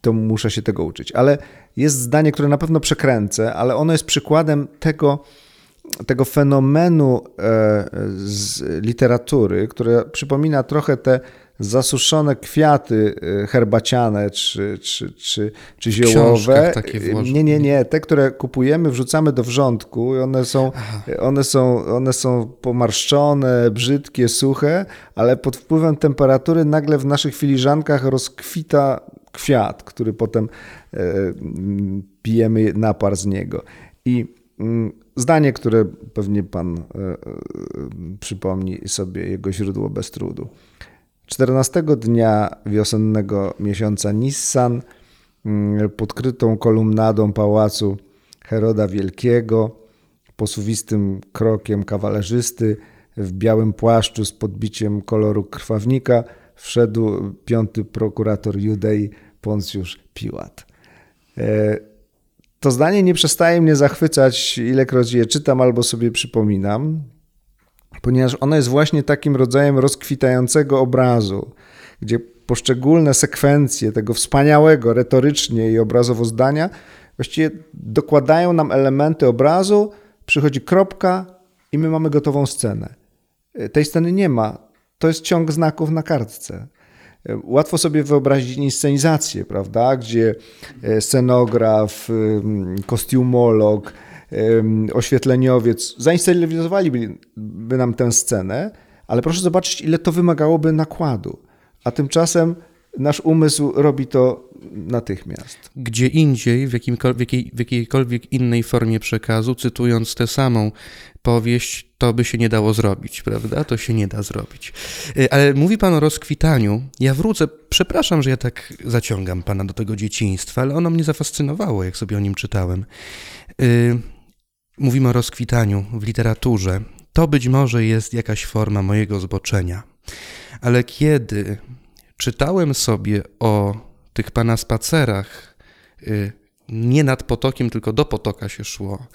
Speaker 1: to muszę się tego uczyć. Ale jest zdanie, które na pewno przekręcę, ale ono jest przykładem tego, tego fenomenu e, z literatury, które przypomina trochę te zasuszone kwiaty e, herbaciane czy, czy, czy, czy ziołowe.
Speaker 2: Takie
Speaker 1: nie, nie, nie. Te, które kupujemy, wrzucamy do wrzątku i one są, one są, one są pomarszczone, brzydkie, suche, ale pod wpływem temperatury nagle w naszych filiżankach rozkwita kwiat, który potem e, pijemy napar z niego. I mm, Zdanie, które pewnie pan e, e, przypomni sobie jego źródło bez trudu. 14 dnia wiosennego miesiąca Nissan mm, pod krytą kolumnadą pałacu Heroda Wielkiego, posuwistym krokiem kawalerzysty w białym płaszczu z podbiciem koloru krwawnika wszedł piąty prokurator Judei Poncjusz Piłat. To zdanie nie przestaje mnie zachwycać, ilekroć je czytam albo sobie przypominam, ponieważ ono jest właśnie takim rodzajem rozkwitającego obrazu, gdzie poszczególne sekwencje tego wspaniałego retorycznie i obrazowo zdania właściwie dokładają nam elementy obrazu, przychodzi kropka i my mamy gotową scenę. Tej sceny nie ma. To jest ciąg znaków na kartce. Łatwo sobie wyobrazić inscenizację, prawda, gdzie e, scenograf, kostiumolog, oświetleniowiec zainscenizowaliby nam tę scenę, ale proszę zobaczyć, ile to wymagałoby nakładu. A tymczasem nasz umysł robi to natychmiast.
Speaker 2: Gdzie indziej, w, w, jakiej, w jakiejkolwiek innej formie przekazu, cytując tę samą powieść, to by się nie dało zrobić, prawda? To się nie da zrobić. Y, ale mówi pan o rozkwitaniu. Ja wrócę, przepraszam, że ja tak zaciągam pana do tego dzieciństwa, ale ono mnie zafascynowało, jak sobie o nim czytałem. Y, mówimy o rozkwitaniu w literaturze. To być może jest jakaś forma mojego zboczenia. Ale kiedy czytałem sobie o tych pana spacerach, y, nie nad potokiem, tylko do potoka się szło,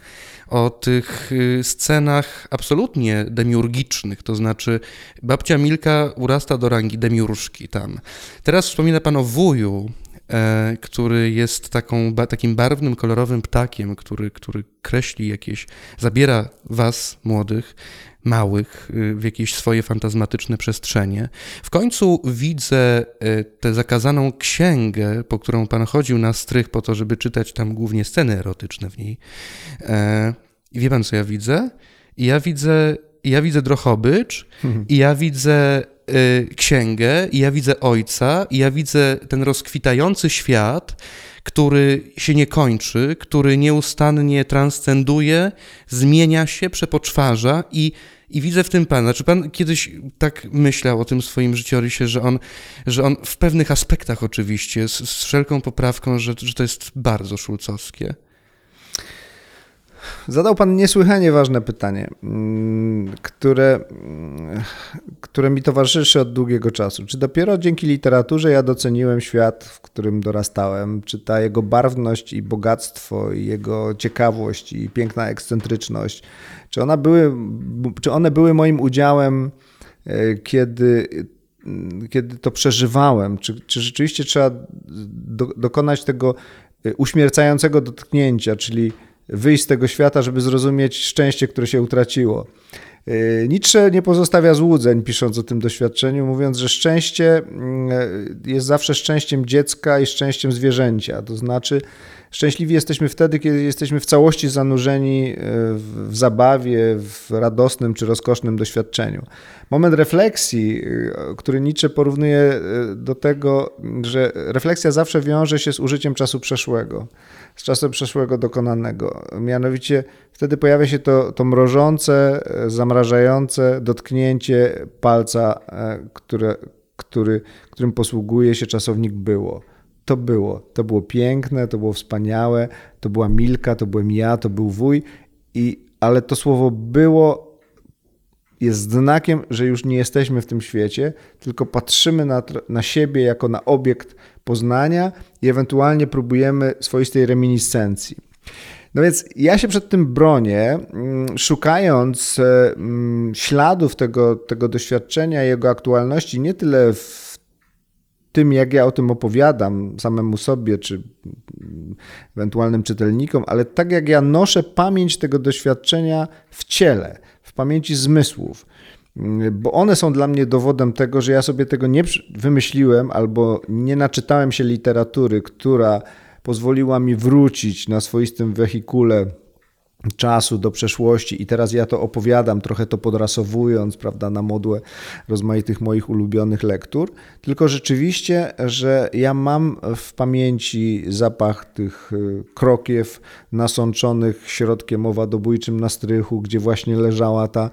Speaker 2: o tych y, scenach absolutnie demiurgicznych, to znaczy babcia Milka urasta do rangi demiurżki tam. Teraz wspomina pan o wuju, e, który jest taką, takim barwnym, kolorowym ptakiem, który, który kreśli jakieś, zabiera was, młodych, małych y, w jakieś swoje fantazmatyczne przestrzenie. W końcu widzę y, tę zakazaną księgę, po którą pan chodził na strych po to, żeby czytać tam głównie sceny erotyczne w niej. E, I wie pan, co ja widzę? Ja widzę, ja widzę Drochobycz i ja widzę y, księgę i ja widzę ojca i ja widzę ten rozkwitający świat, który się nie kończy, który nieustannie transcenduje, zmienia się, przepoczwarza i, i widzę w tym Pana. Czy Pan kiedyś tak myślał o tym swoim życiorysie, że on, że on w pewnych aspektach oczywiście, z, z wszelką poprawką, że, że to jest bardzo szulcowskie?
Speaker 1: Zadał Pan niesłychanie ważne pytanie, mm, które, mm, które mi towarzyszy od długiego czasu. Czy dopiero dzięki literaturze ja doceniłem świat, w którym dorastałem? Czy ta jego barwność i bogactwo, i jego ciekawość, i piękna ekscentryczność, czy, ona były, czy one były moim udziałem, e, kiedy kiedy to przeżywałem, czy, czy rzeczywiście trzeba do, dokonać tego y, uśmiercającego dotknięcia, czyli wyjść z tego świata, żeby zrozumieć szczęście, które się utraciło. Y, Nietzsche nie pozostawia złudzeń, pisząc o tym doświadczeniu, mówiąc, że szczęście mm, jest zawsze szczęściem dziecka i szczęściem zwierzęcia. To znaczy, szczęśliwi jesteśmy wtedy, kiedy jesteśmy w całości zanurzeni y, w zabawie, w radosnym czy rozkosznym doświadczeniu. Moment refleksji, y, który Nietzsche porównuje do tego, że refleksja zawsze wiąże się z użyciem czasu przeszłego z czasem przeszłego dokonanego. Mianowicie wtedy pojawia się to, to mrożące, zamrażające dotknięcie palca, e, które, który, którym posługuje się czasownik było. To było. To było piękne, to było wspaniałe, to była Milka, to byłem ja, to był wuj, i, ale to słowo było jest znakiem, że już nie jesteśmy w tym świecie, tylko patrzymy na, na siebie jako na obiekt poznania i ewentualnie próbujemy swoistej reminiscencji. No więc ja się przed tym bronię, mm, szukając e, mm, śladów tego, tego doświadczenia, jego aktualności, nie tyle w tym, jak ja o tym opowiadam samemu sobie, czy ewentualnym czytelnikom, ale tak jak ja noszę pamięć tego doświadczenia w ciele, w pamięci zmysłów bo one są dla mnie dowodem tego, że ja sobie tego nie wymyśliłem albo nie naczytałem się literatury, która pozwoliła mi wrócić na swoistym wehikule czasu do przeszłości. I teraz ja to opowiadam, trochę to podrasowując, prawda, na modłę rozmaitych moich ulubionych lektur, tylko rzeczywiście, że ja mam w pamięci zapach tych y, krokiew nasączonych środkiem owadobójczym na strychu, gdzie właśnie leżała ta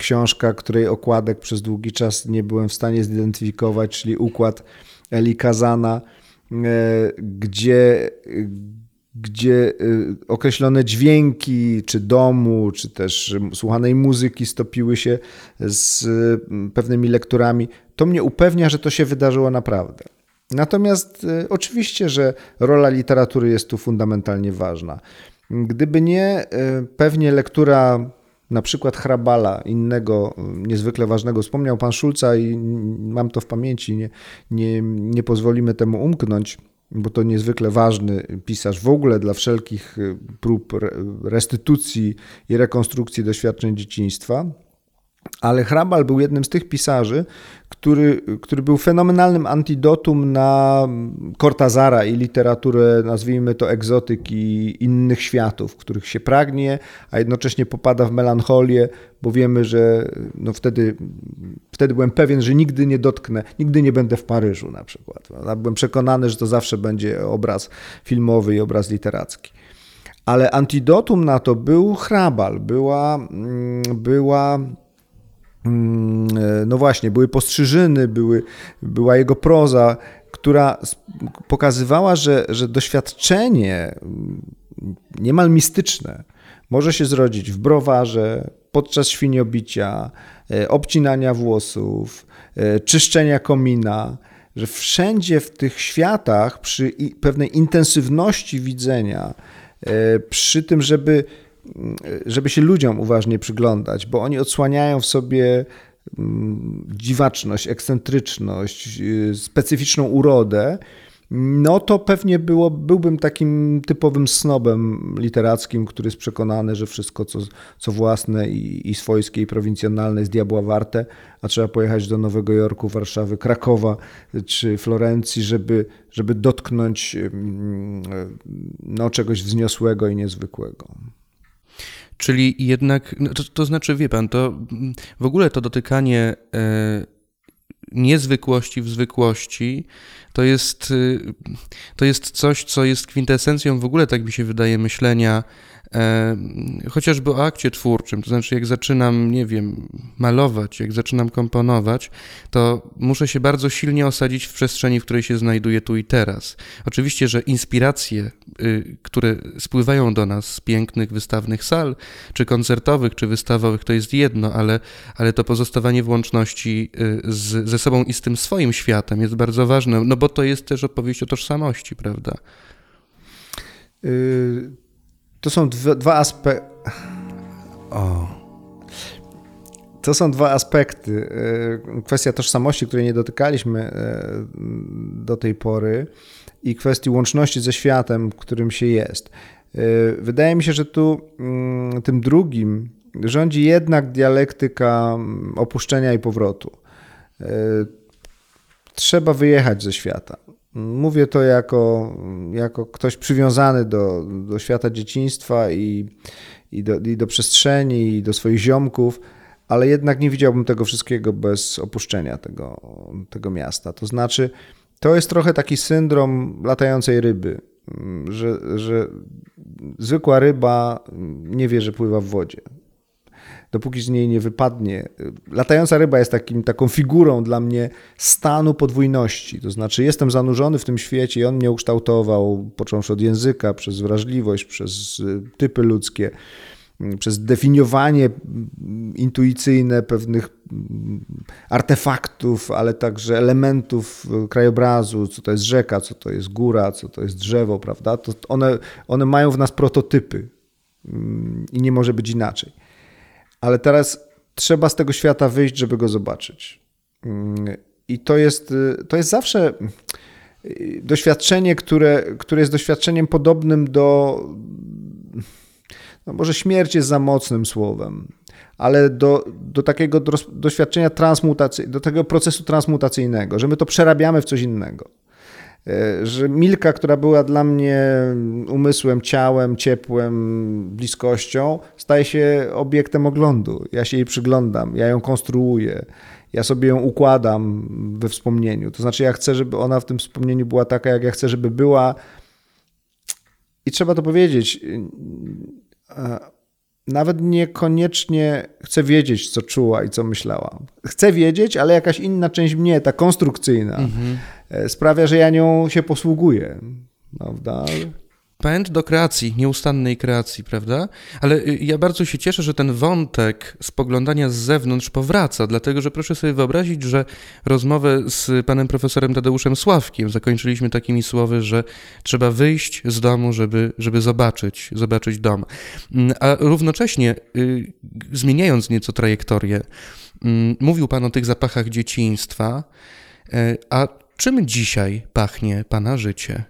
Speaker 1: książka, której okładek przez długi czas nie byłem w stanie zidentyfikować, czyli układ Eli Kazana, e, gdzie, gdzie e, określone dźwięki, czy domu, czy też słuchanej muzyki stopiły się z pewnymi lekturami. To mnie upewnia, że to się wydarzyło naprawdę. Natomiast e, oczywiście, że rola literatury jest tu fundamentalnie ważna. Gdyby nie pewnie lektura na przykład Hrabala, innego niezwykle ważnego. Wspomniał pan Szulca i mam to w pamięci, nie, nie, nie pozwolimy temu umknąć, bo to niezwykle ważny pisarz w ogóle dla wszelkich prób restytucji i rekonstrukcji doświadczeń dzieciństwa. Ale Hrabal był jednym z tych pisarzy, który, który był fenomenalnym antidotum na Cortazara i literaturę, nazwijmy to egzotyki innych światów, których się pragnie, a jednocześnie popada w melancholię, bo wiemy, że no wtedy, wtedy byłem pewien, że nigdy nie dotknę, nigdy nie będę w Paryżu na przykład. Byłem przekonany, że to zawsze będzie obraz filmowy i obraz literacki. Ale antidotum na to był Hrabal, była, mm, była no właśnie, były postrzyżyny, były, była jego proza, która pokazywała, że, że doświadczenie mm, niemal mistyczne może się zrodzić w browarze, podczas świniobicia, e, obcinania włosów, e, czyszczenia komina, że wszędzie w tych światach przy pewnej intensywności widzenia, przy tym, żeby żeby się ludziom uważnie przyglądać, bo oni odsłaniają w sobie mm, dziwaczność, ekscentryczność, y, specyficzną urodę, no to pewnie było, byłbym takim typowym snobem literackim, który jest przekonany, że wszystko, co, co własne i, i swojskie i prowincjonalne jest diabła warte, a trzeba pojechać do Nowego Jorku, Warszawy, Krakowa czy Florencji, żeby, żeby dotknąć no, czegoś wzniosłego i niezwykłego.
Speaker 2: Czyli jednak, no to, to, znaczy, wie pan, to w ogóle to dotykanie e, niezwykłości w zwykłości to jest, y, to jest coś, co jest kwintesencją w ogóle, tak mi się wydaje, myślenia chociażby o akcie twórczym, to znaczy jak zaczynam, nie wiem, malować, jak zaczynam komponować, to muszę się bardzo silnie osadzić w przestrzeni, w której się znajduję tu i teraz. Oczywiście, że inspiracje, y, które spływają do nas z pięknych wystawnych sal, czy koncertowych, czy wystawowych, to jest jedno, ale, ale to pozostawanie w łączności y, z, ze sobą i z tym swoim światem jest bardzo ważne, no bo to jest też opowieść o tożsamości, prawda?
Speaker 1: Y to są dwa, dwa aspekty.
Speaker 2: O.
Speaker 1: To są dwa aspekty. Kwestia tożsamości, której nie dotykaliśmy do tej pory, i kwestii łączności ze światem, którym się jest. Wydaje mi się, że tu mm, tym drugim rządzi jednak dialektyka mm, opuszczenia i powrotu. Trzeba wyjechać ze świata. Mówię to jako, jako ktoś przywiązany do, do świata dzieciństwa i, i, do, i do przestrzeni, i do swoich ziomków, ale jednak nie widziałbym tego wszystkiego bez opuszczenia tego, tego miasta. To znaczy, to jest trochę taki syndrom latającej ryby, że, że zwykła ryba nie wie, że pływa w wodzie dopóki z niej nie wypadnie. Latająca ryba jest takim, taką figurą dla mnie stanu podwójności. To znaczy, jestem zanurzony w tym świecie i on mnie ukształtował, począwszy od języka, przez wrażliwość, przez y, typy ludzkie, mm, przez definiowanie mm, intuicyjne pewnych mm, artefaktów, ale także elementów y, krajobrazu, co to jest rzeka, co to jest góra, co to jest drzewo, prawda? To one, one mają w nas prototypy i nie może być inaczej ale teraz trzeba z tego świata wyjść, żeby go zobaczyć. I to jest, to jest zawsze doświadczenie, które, które jest doświadczeniem podobnym do. No może śmierć jest za mocnym słowem, ale do, do takiego doświadczenia transmutacyjnego, do tego procesu transmutacyjnego, że my to przerabiamy w coś innego. E, że Milka, która była dla mnie umysłem, ciałem, ciepłem, bliskością, staje się obiektem oglądu. Ja się jej przyglądam, ja ją konstruuję, ja sobie ją układam we wspomnieniu. To znaczy, ja chcę, żeby ona w tym wspomnieniu była taka, jak ja chcę, żeby była. I trzeba to powiedzieć. E, nawet niekoniecznie chcę wiedzieć, co czuła i co myślała. Chcę wiedzieć, ale jakaś inna część mnie, ta konstrukcyjna, mhm. E, sprawia, że ja nią się posługuję. Prawda?
Speaker 2: pęd do kreacji, nieustannej kreacji, prawda? Ale y, ja bardzo się cieszę, że ten wątek spoglądania z zewnątrz powraca, dlatego że proszę sobie wyobrazić, że rozmowę z panem profesorem Tadeuszem Sławkiem zakończyliśmy takimi słowy, że trzeba wyjść z domu, żeby, żeby zobaczyć, zobaczyć dom. Mm, a równocześnie, y, zmieniając nieco trajektorię, mm, mówił pan o tych zapachach dzieciństwa, y, a czym dzisiaj pachnie pana życie?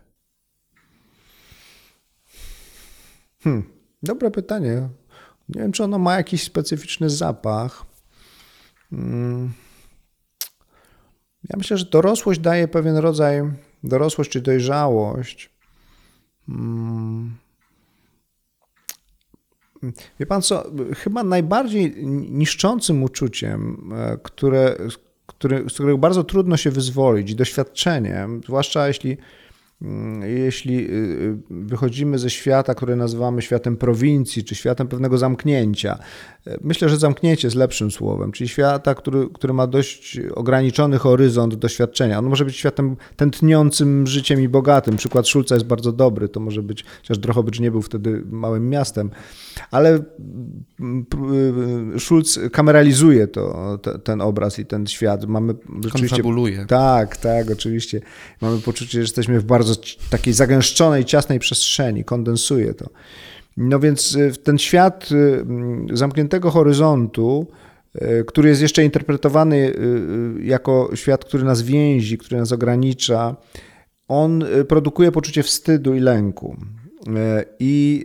Speaker 1: Hmm, dobre pytanie. Nie wiem, czy ono ma jakiś specyficzny zapach. Hmm. Ja myślę, że dorosłość daje pewien rodzaj, dorosłość czy dojrzałość. Hmm. Wie pan co, chyba najbardziej niszczącym uczuciem, e, które, które, z którego bardzo trudno się wyzwolić, doświadczeniem, zwłaszcza jeśli jeśli y, y, wychodzimy ze świata, który nazywamy światem prowincji, czy światem pewnego zamknięcia, e, myślę, że zamknięcie jest lepszym słowem, czyli świata, który, który ma dość ograniczony horyzont doświadczenia. On może być światem tętniącym życiem i bogatym. Przykład Szulca jest bardzo dobry, to może być, chociaż Drohobycz nie był wtedy małym miastem, ale mm, y, Schulz kameralizuje to, ten obraz i ten świat. Mamy
Speaker 2: rzeczywiście... Konfabuluje.
Speaker 1: Tak, tak, oczywiście. Mamy poczucie, że jesteśmy w bardzo bardzo takiej zagęszczonej, ciasnej przestrzeni, kondensuje to. No więc y, ten świat y, zamkniętego horyzontu, y, który jest jeszcze interpretowany jako świat, który nas więzi, który nas ogranicza, on produkuje poczucie wstydu i lęku. I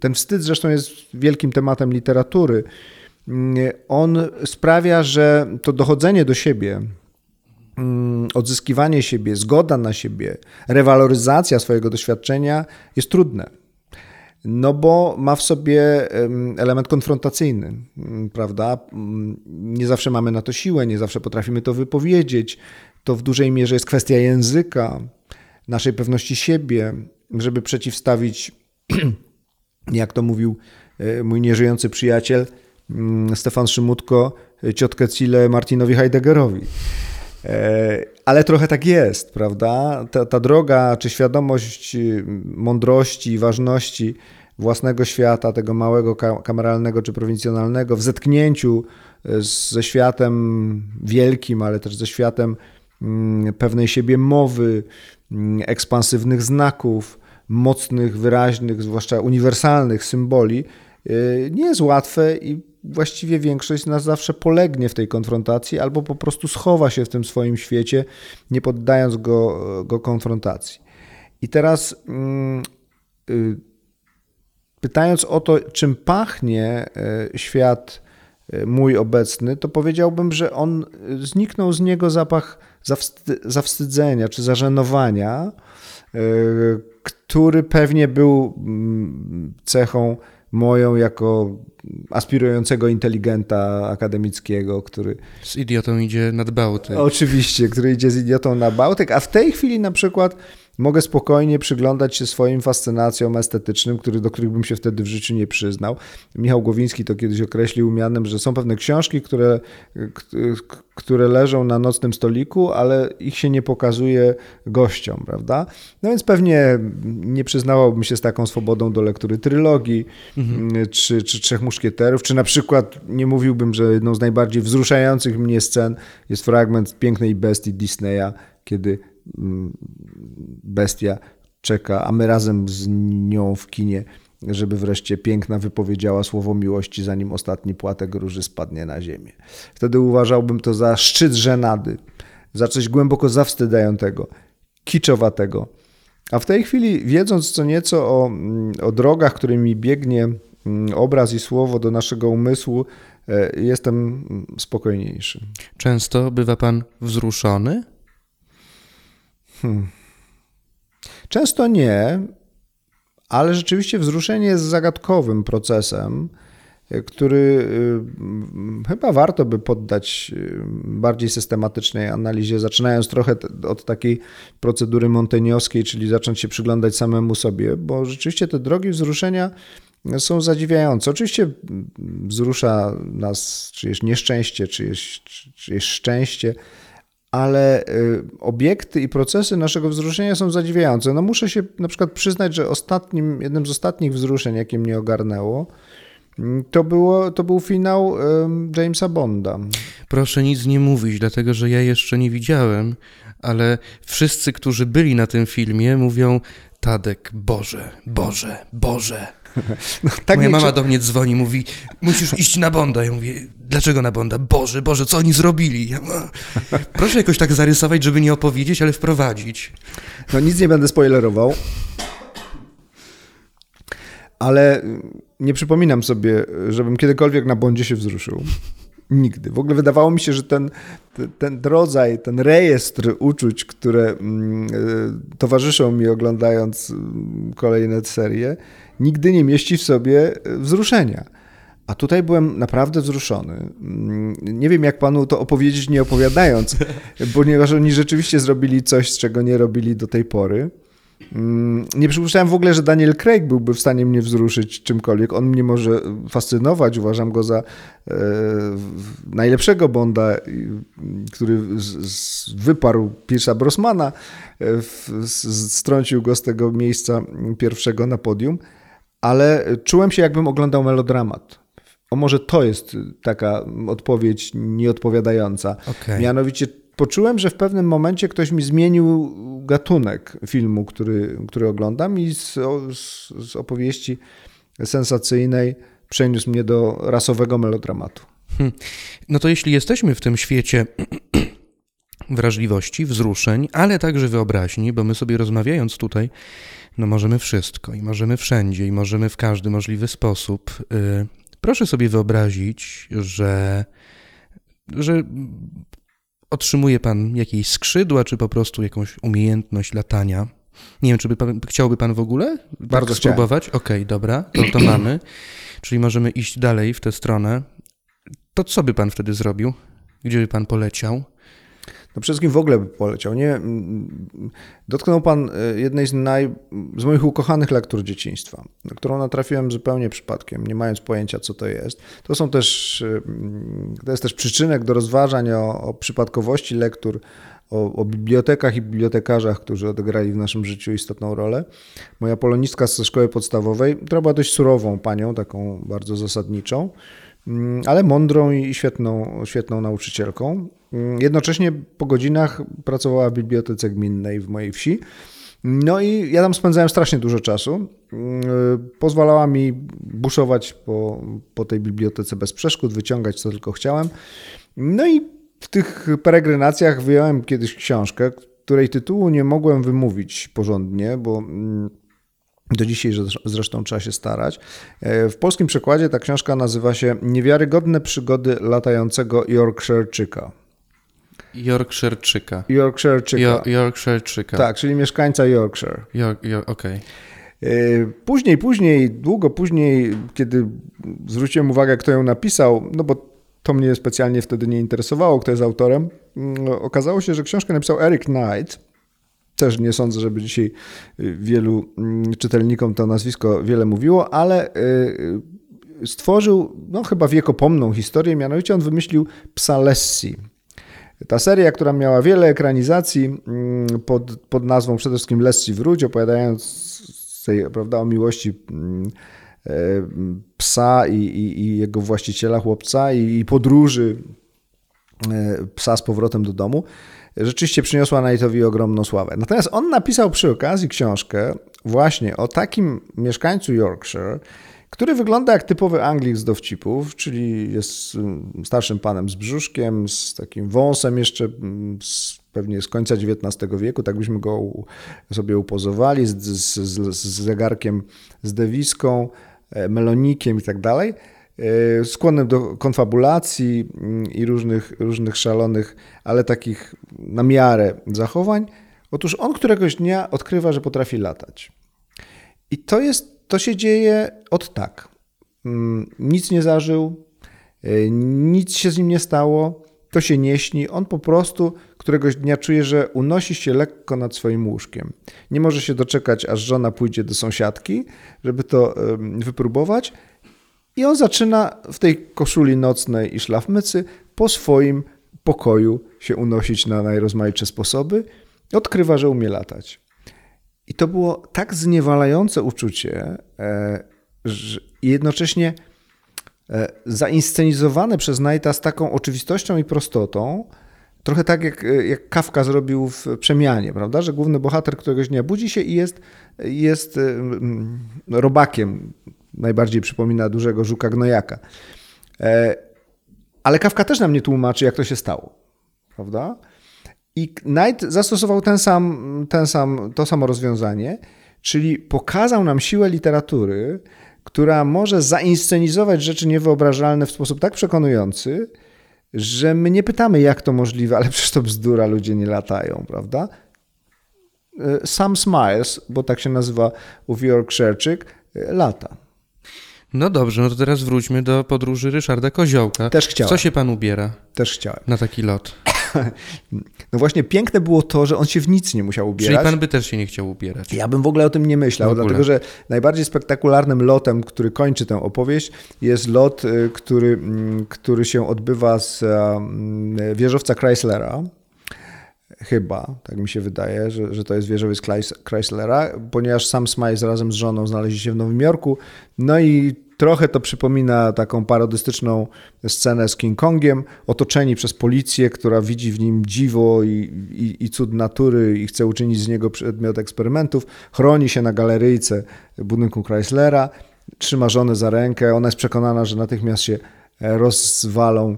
Speaker 1: ten wstyd zresztą jest wielkim tematem literatury. On sprawia, że to dochodzenie do siebie, Mm, odzyskiwanie siebie, zgoda na siebie, rewaloryzacja swojego doświadczenia jest trudne. No bo ma w sobie element konfrontacyjny, mm, prawda? Mm, nie zawsze mamy na to siłę, nie zawsze potrafimy to wypowiedzieć. To w dużej mierze jest kwestia języka, naszej pewności siebie, żeby przeciwstawić, <clears throat> jak to mówił e, mój nieżyjący przyjaciel Stefan Szymutko, ciotkę Cile Martinowi Heideggerowi. E, ale trochę tak jest, prawda? Ta, ta droga, czy świadomość y, mądrości i ważności własnego świata, tego małego kameralnego czy prowincjonalnego, w zetknięciu y, ze światem wielkim, ale też ze światem mm, pewnej siebie mowy, mm, ekspansywnych znaków, mocnych, wyraźnych, zwłaszcza uniwersalnych symboli, y, nie jest łatwe i właściwie większość z nas zawsze polegnie w tej konfrontacji albo po prostu schowa się w tym swoim świecie, nie poddając go, go konfrontacji. I teraz mm, y, pytając o to, czym pachnie y, świat y, mój obecny, to powiedziałbym, że on zniknął z niego zapach zawstydzenia czy zażenowania, który pewnie był mm, cechą moją jako aspirującego inteligenta akademickiego, który...
Speaker 2: Z idiotą idzie nad Bałtyk.
Speaker 1: Oczywiście, który idzie z idiotą na Bałtyk, a w tej chwili na przykład mogę spokojnie przyglądać się swoim fascynacjom estetycznym, który, do których bym się wtedy w życiu nie przyznał. Michał Głowiński to kiedyś określił mianem, że są pewne książki, które, które leżą na nocnym stoliku, ale ich się nie pokazuje gościom, prawda? No więc pewnie nie przyznałabym się z taką swobodą do lektury trylogii, mhm. czy, czy Trzech Muszkieterów, czy na przykład nie mówiłbym, że jedną z najbardziej wzruszających mnie scen jest fragment Pięknej Bestii Disneya, kiedy bestia czeka, a my razem z nią w kinie, żeby wreszcie piękna wypowiedziała słowo miłości, zanim ostatni płatek róży spadnie na ziemię. Wtedy uważałbym to za szczyt żenady, za coś głęboko zawstydzającego, kiczowatego. A w tej chwili, wiedząc co nieco o, mm, o drogach, którymi biegnie mm, obraz i słowo do naszego umysłu, e, jestem spokojniejszy.
Speaker 2: Często bywa pan wzruszony?
Speaker 1: Hmm. Często nie, ale rzeczywiście wzruszenie jest zagadkowym procesem, który y, chyba warto by poddać y, bardziej systematycznej analizie, zaczynając trochę od takiej procedury monteniowskiej, czyli zacząć się przyglądać samemu sobie, bo rzeczywiście te drogi wzruszenia są zadziwiające. Oczywiście wzrusza nas czyjeś nieszczęście, czyjeś, czyjeś szczęście, ale y, obiekty i procesy naszego wzruszenia są zadziwiające. No muszę się na przykład przyznać, że ostatnim, jednym z ostatnich wzruszeń, jakie mnie ogarnęło, mm, to, było, to był finał Jamesa Bonda.
Speaker 2: Proszę nic nie mówić, dlatego że ja jeszcze nie widziałem, ale wszyscy, którzy byli na tym filmie, mówią: Tadek, Boże, Boże, Boże. <laughs> No, tak Moja mama do mnie dzwoni, mówi, musisz iść na Bonda. Ja mówię, dlaczego na Bonda? Boże, Boże, co oni zrobili? Ja, proszę jakoś tak zarysować, żeby nie opowiedzieć, ale wprowadzić.
Speaker 1: No nic nie będę spoilerował. Ale nie przypominam sobie, żebym kiedykolwiek na Bondzie się wzruszył. Nigdy. W ogóle wydawało mi się, że ten, ten rodzaj, ten rejestr uczuć, które mm, e, towarzyszą mi oglądając mm, kolejne serie, nigdy nie mieści w sobie e, wzruszenia. A tutaj byłem naprawdę wzruszony. Mm, nie wiem, jak panu to opowiedzieć, nie opowiadając, <laughs> ponieważ oni rzeczywiście zrobili coś, czego nie robili do tej pory. Mm, nie przypuszczałem w ogóle, że Daniel Craig byłby w stanie mnie wzruszyć czymkolwiek. On mnie może fascynować. Uważam go za e, najlepszego Bonda, który z, z, wyparł Pierce'a Brosmana, e, strącił go z tego miejsca pierwszego na podium ale czułem się, jakbym oglądał melodramat. O może to jest taka odpowiedź nieodpowiadająca. Okay. Mianowicie poczułem, że w pewnym momencie ktoś mi zmienił gatunek filmu, który, który oglądam i z, z, z opowieści sensacyjnej przeniósł mnie do rasowego melodramatu. Hmm.
Speaker 2: No to jeśli jesteśmy w tym świecie <clears throat> wrażliwości, wzruszeń, ale także wyobraźni, bo my sobie rozmawiając tutaj no możemy wszystko i możemy wszędzie i możemy w każdy możliwy sposób. Y, proszę sobie wyobrazić, że, że otrzymuje pan jakieś skrzydła, czy po prostu jakąś umiejętność latania. Nie wiem, czy by pan, chciałby pan w ogóle
Speaker 1: Bardzo tak
Speaker 2: spróbować? Okej, okay, dobra, to, to mamy. Czyli możemy iść dalej w tę stronę. To co by pan wtedy zrobił? Gdzie by pan poleciał?
Speaker 1: No przede wszystkim w ogóle by poleciał. Nie? Dotknął Pan e, jednej z, naj, z moich ukochanych lektur dzieciństwa, na którą natrafiłem zupełnie przypadkiem, nie mając pojęcia, co to jest. To są też, e, to jest też przyczynek do rozważań o, o przypadkowości lektur, o, o, bibliotekach i bibliotekarzach, którzy odegrali w naszym życiu istotną rolę. Moja polonistka ze szkoły podstawowej, która była dość surową panią, taką bardzo zasadniczą, mm, ale mądrą i świetną, świetną nauczycielką. Mm, jednocześnie po godzinach pracowała w bibliotece gminnej w mojej wsi No i ja tam spędzałem strasznie dużo czasu. Pozwalała mi buszować po, po tej bibliotece bez przeszkód, wyciągać co tylko chciałem. No i w tych peregrinacjach wyjąłem kiedyś książkę, której tytułu nie mogłem wymówić porządnie, bo mm, do dzisiaj zresztą trzeba się starać. E, w polskim przekładzie ta książka nazywa się Niewiarygodne przygody latającego Yorkshireczyka.
Speaker 2: Yorkshireczyka.
Speaker 1: Yorkshireczyka.
Speaker 2: Yorkshireczyka.
Speaker 1: Tak, czyli mieszkańca Yorkshire.
Speaker 2: York, York, Okej.
Speaker 1: Okay. E, później, później, długo później, kiedy zwróciłem uwagę, kto ją napisał, no bo to mnie specjalnie wtedy nie interesowało, kto jest autorem, mm, okazało się, że książkę napisał Eric Knight, też nie sądzę, żeby dzisiaj y, wielu mm, czytelnikom to nazwisko wiele mówiło, ale y, y, stworzył no, chyba wiekopomną historię, mianowicie on wymyślił Psa Lessi. Ta seria, która miała wiele ekranizacji mm, pod, pod nazwą przede wszystkim Lessi wróć, opowiadając tej, prawda, o miłości mm, e, psa i, i, i jego właściciela, chłopca i, i podróży e, psa z powrotem do domu rzeczywiście przyniosła Knightowi ogromną sławę. Natomiast on napisał przy okazji książkę właśnie o takim mieszkańcu Yorkshire, który wygląda jak typowy Anglik z dowcipów, czyli jest mm, starszym panem z brzuszkiem, z takim wąsem jeszcze mm, z, pewnie z końca XIX wieku, tak byśmy go sobie upozowali, z, z, z zegarkiem z dewiską, e, melonikiem i tak dalej. E, skłonnym do konfabulacji mm, i różnych, różnych szalonych, ale takich na miarę zachowań. Otóż on któregoś dnia odkrywa, że potrafi latać. I to jest, to się dzieje od tak. Mm, nic nie zażył, e, nic się z nim nie stało, to się nie śni. On po prostu któregoś dnia czuje, że unosi się lekko nad swoim łóżkiem. Nie może się doczekać, aż żona pójdzie do sąsiadki, żeby to wypróbować i on zaczyna w tej koszuli nocnej i szlafmycy po swoim pokoju się unosić na najrozmaitsze sposoby. Odkrywa, że umie latać. I to było tak zniewalające uczucie e, i jednocześnie e, zainscenizowane przez Knighta z taką oczywistością i prostotą, trochę tak jak, jak Kafka zrobił w Przemianie, prawda? Że główny bohater któregoś dnia budzi się i jest, jest e, robakiem najbardziej przypomina dużego żuka gnojaka. E, ale Kawka też nam nie tłumaczy, jak to się stało, prawda? I Knight zastosował ten sam, ten sam, to samo rozwiązanie, czyli pokazał nam siłę literatury, która może zainscenizować rzeczy niewyobrażalne w sposób tak przekonujący, że my nie pytamy, jak to możliwe, ale przecież to bzdura, ludzie nie latają, prawda? E, Sam Smiles, bo tak się nazywa ów Yorkshireczyk, e, lata.
Speaker 2: No dobrze, no to teraz wróćmy do podróży Ryszarda Koziołka.
Speaker 1: Też chciałem.
Speaker 2: Co się pan ubiera?
Speaker 1: Też chciałem.
Speaker 2: Na taki lot. <laughs>
Speaker 1: No właśnie piękne było to, że on się w nic nie musiał ubierać.
Speaker 2: Czyli pan by też się nie chciał ubierać.
Speaker 1: Ja bym w ogóle o tym nie myślał, dlatego że najbardziej spektakularnym lotem, który kończy tę opowieść, jest lot, y, który, mm, który się odbywa z mm, wieżowca Chryslera. Chyba, tak mi się wydaje, że, że to jest wieżowiec Chryslera, ponieważ sam Smiles razem z żoną znaleźli się w Nowym Jorku. No i trochę to przypomina taką parodystyczną scenę z King Kongiem, otoczeni przez policję, która widzi w nim dziwo i, i, i cud natury i chce uczynić z niego przedmiot eksperymentów. Chroni się na galeryjce budynku Chryslera, trzyma żonę za rękę. Ona jest przekonana, że natychmiast się rozwalą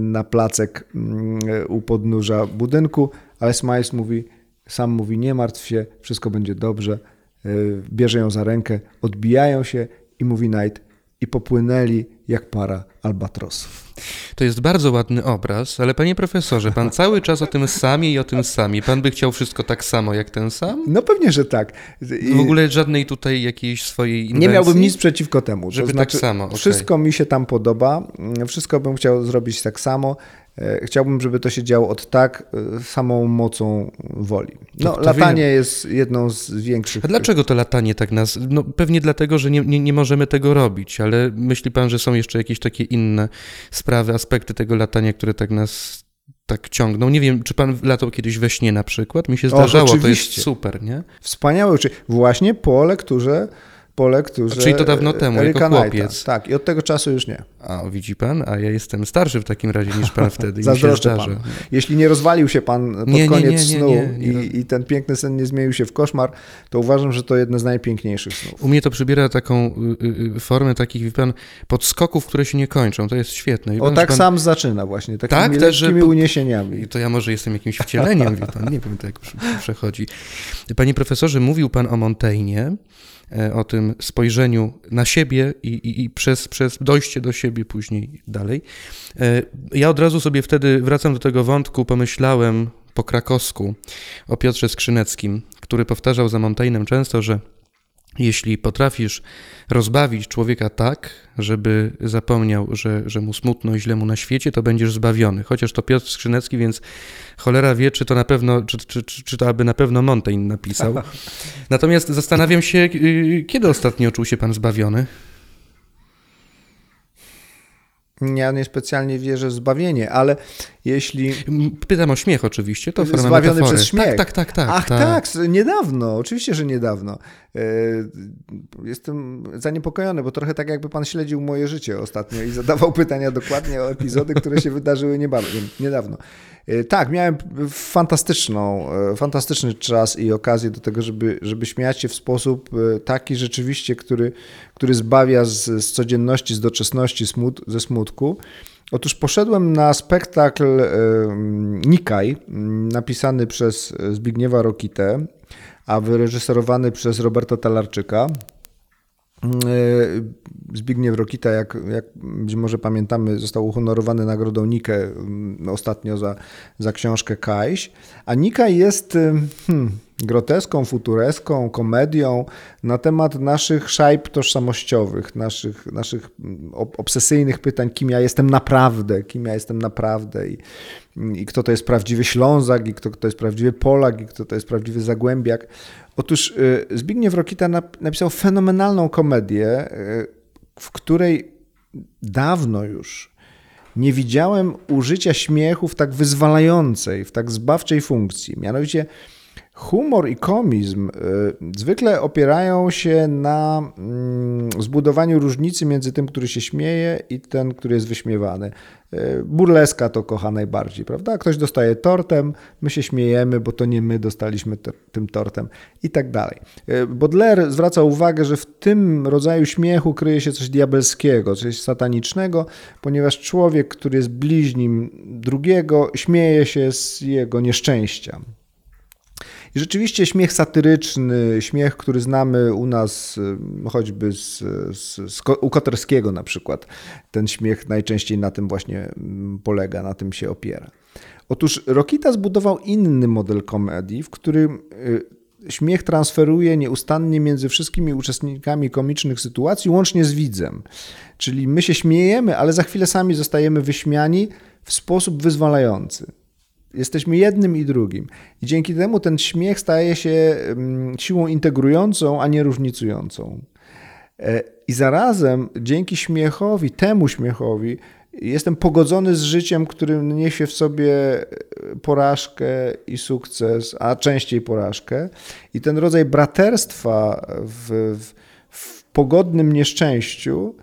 Speaker 1: na placek mm, u podnóża budynku, ale Smiles mówi, sam mówi, nie martw się, wszystko będzie dobrze. E, bierze ją za rękę, odbijają się i mówi Knight, i popłynęli jak para albatrosów.
Speaker 2: To jest bardzo ładny obraz, ale panie profesorze, pan cały czas o tym samie i o tym samie. Pan by chciał wszystko tak samo jak ten sam?
Speaker 1: No pewnie, że tak.
Speaker 2: I... W ogóle żadnej tutaj jakiejś swojej inwencji?
Speaker 1: Nie miałbym nic przeciwko temu.
Speaker 2: Żeby
Speaker 1: to
Speaker 2: tak znaczy, tak samo. Okay.
Speaker 1: Wszystko mi się tam podoba, wszystko bym chciał zrobić tak samo. E, chciałbym, żeby to się działo od tak e, samą mocą woli. No, to, to latanie wiem. jest jedną z większych.
Speaker 2: A dlaczego to latanie tak nas. No, pewnie dlatego, że nie, nie, nie możemy tego robić, ale myśli pan, że są jeszcze jakieś takie inne sprawy, aspekty tego latania, które tak nas tak ciągną. Nie wiem, czy pan latał kiedyś we śnie na przykład? Mi się zdarzało, Och, to jest super, nie?
Speaker 1: Wspaniałe. Właśnie po lekturze po lekturze
Speaker 2: Czyli to dawno temu,
Speaker 1: Erika
Speaker 2: jako
Speaker 1: Knighta.
Speaker 2: chłopiec.
Speaker 1: Tak, i od tego czasu już nie.
Speaker 2: A widzi pan, a ja jestem starszy w takim razie niż pan wtedy. i
Speaker 1: Zazdroszczę panu. Jeśli nie rozwalił się pan pod
Speaker 2: Nie, nie,
Speaker 1: koniec
Speaker 2: nie, nie,
Speaker 1: snu I, i ten piękny sen nie zmienił się w koszmar, to uważam, że to jedno z najpiękniejszych snów.
Speaker 2: U mnie to przybiera taką y, y, formę takich, wie pan, podskoków, które się nie kończą. To jest świetne. Wie
Speaker 1: O
Speaker 2: pan,
Speaker 1: tak
Speaker 2: że pan...
Speaker 1: sam zaczyna właśnie, takimi
Speaker 2: Tak, że
Speaker 1: lekkimi
Speaker 2: po-
Speaker 1: uniesieniami.
Speaker 2: I to ja może jestem jakimś wcieleniem, wie pan, nie wiem, to jak prze- przechodzi. Panie profesorze, mówił pan o Montaigne, o tym spojrzeniu na siebie i, i, i przez, przez dojście do siebie później dalej. E, Ja od razu sobie wtedy wracam do tego wątku, pomyślałem po krakowsku o Piotrze Skrzyneckim, który powtarzał za Montaignem często, że jeśli potrafisz rozbawić człowieka tak, żeby zapomniał, że, że mu smutno i źle mu na świecie, to będziesz zbawiony. Chociaż to Piotr Skrzynecki, więc cholera wie, czy to na pewno, czy, czy, czy, czy to aby na pewno Montaigne napisał. <laughs> Natomiast zastanawiam się, y, kiedy ostatnio czuł się pan zbawiony?
Speaker 1: Ja niespecjalnie wierzę w zbawienie, ale jeśli...
Speaker 2: Pytam o śmiech oczywiście, to forma
Speaker 1: Zbawiony
Speaker 2: metafory.
Speaker 1: przez śmiech.
Speaker 2: Tak, tak, tak, tak.
Speaker 1: Ach tak. s- niedawno, oczywiście, że niedawno. E, Jestem zaniepokojony, bo trochę tak jakby pan śledził moje życie ostatnio i zadawał <laughs> pytania dokładnie o epizody, które się wydarzyły nieba- niedawno. E, Tak, miałem fantastyczną, e, fantastyczny czas i okazję do tego, żeby, żeby śmiać się w sposób taki rzeczywiście, który, który zbawia z, z codzienności, z doczesności, smut, ze smutku. Otóż poszedłem na spektakl Nikaj, napisany przez Zbigniewa Rokitę, a wyreżyserowany przez Roberta Talarczyka. E, Zbigniew Rokita, jak, jak być może pamiętamy, został uhonorowany nagrodą Nikę mm, ostatnio za, za książkę Kajś. A Nika jest e, hmm, groteską, futureską, komedią na temat naszych szajb tożsamościowych, naszych, naszych mm, ob- obsesyjnych pytań, kim ja jestem naprawdę, kim ja jestem naprawdę i, i kto to jest prawdziwy Ślązak, i kto to jest prawdziwy Polak, i kto to jest prawdziwy Zagłębiak. Otóż y, Zbigniew Rokita nap- napisał fenomenalną komedię, y, w której dawno już nie widziałem użycia śmiechu w tak wyzwalającej, w tak zbawczej funkcji. Mianowicie humor i komizm y, zwykle opierają się na mm, zbudowaniu różnicy między tym, który się śmieje i ten, który jest wyśmiewany. Y, Burleska to kocha najbardziej, prawda? Ktoś dostaje tortem, my się śmiejemy, bo to nie my dostaliśmy tym tortem i tak dalej. Y, Baudelaire zwraca uwagę, że w tym rodzaju śmiechu kryje się coś diabelskiego, coś satanicznego, ponieważ człowiek, który jest bliźnim drugiego, śmieje się z jego nieszczęścia. I rzeczywiście śmiech satyryczny, śmiech, który znamy u nas y, choćby z, z, z, u Koterskiego na przykład, ten śmiech najczęściej na tym właśnie mm, polega, na tym się opiera. Otóż Rokita zbudował inny model komedii, w którym y, śmiech transferuje nieustannie między wszystkimi uczestnikami komicznych sytuacji, łącznie z widzem. Czyli my się śmiejemy, ale za chwilę sami zostajemy wyśmiani w sposób wyzwalający. Jesteśmy jednym i drugim. I dzięki temu ten śmiech staje się mm, siłą integrującą, a nie różnicującą. E, I zarazem dzięki śmiechowi, temu śmiechowi, jestem pogodzony z życiem, który niesie w sobie e, porażkę i sukces, a częściej porażkę. I ten rodzaj braterstwa w, w, w pogodnym nieszczęściu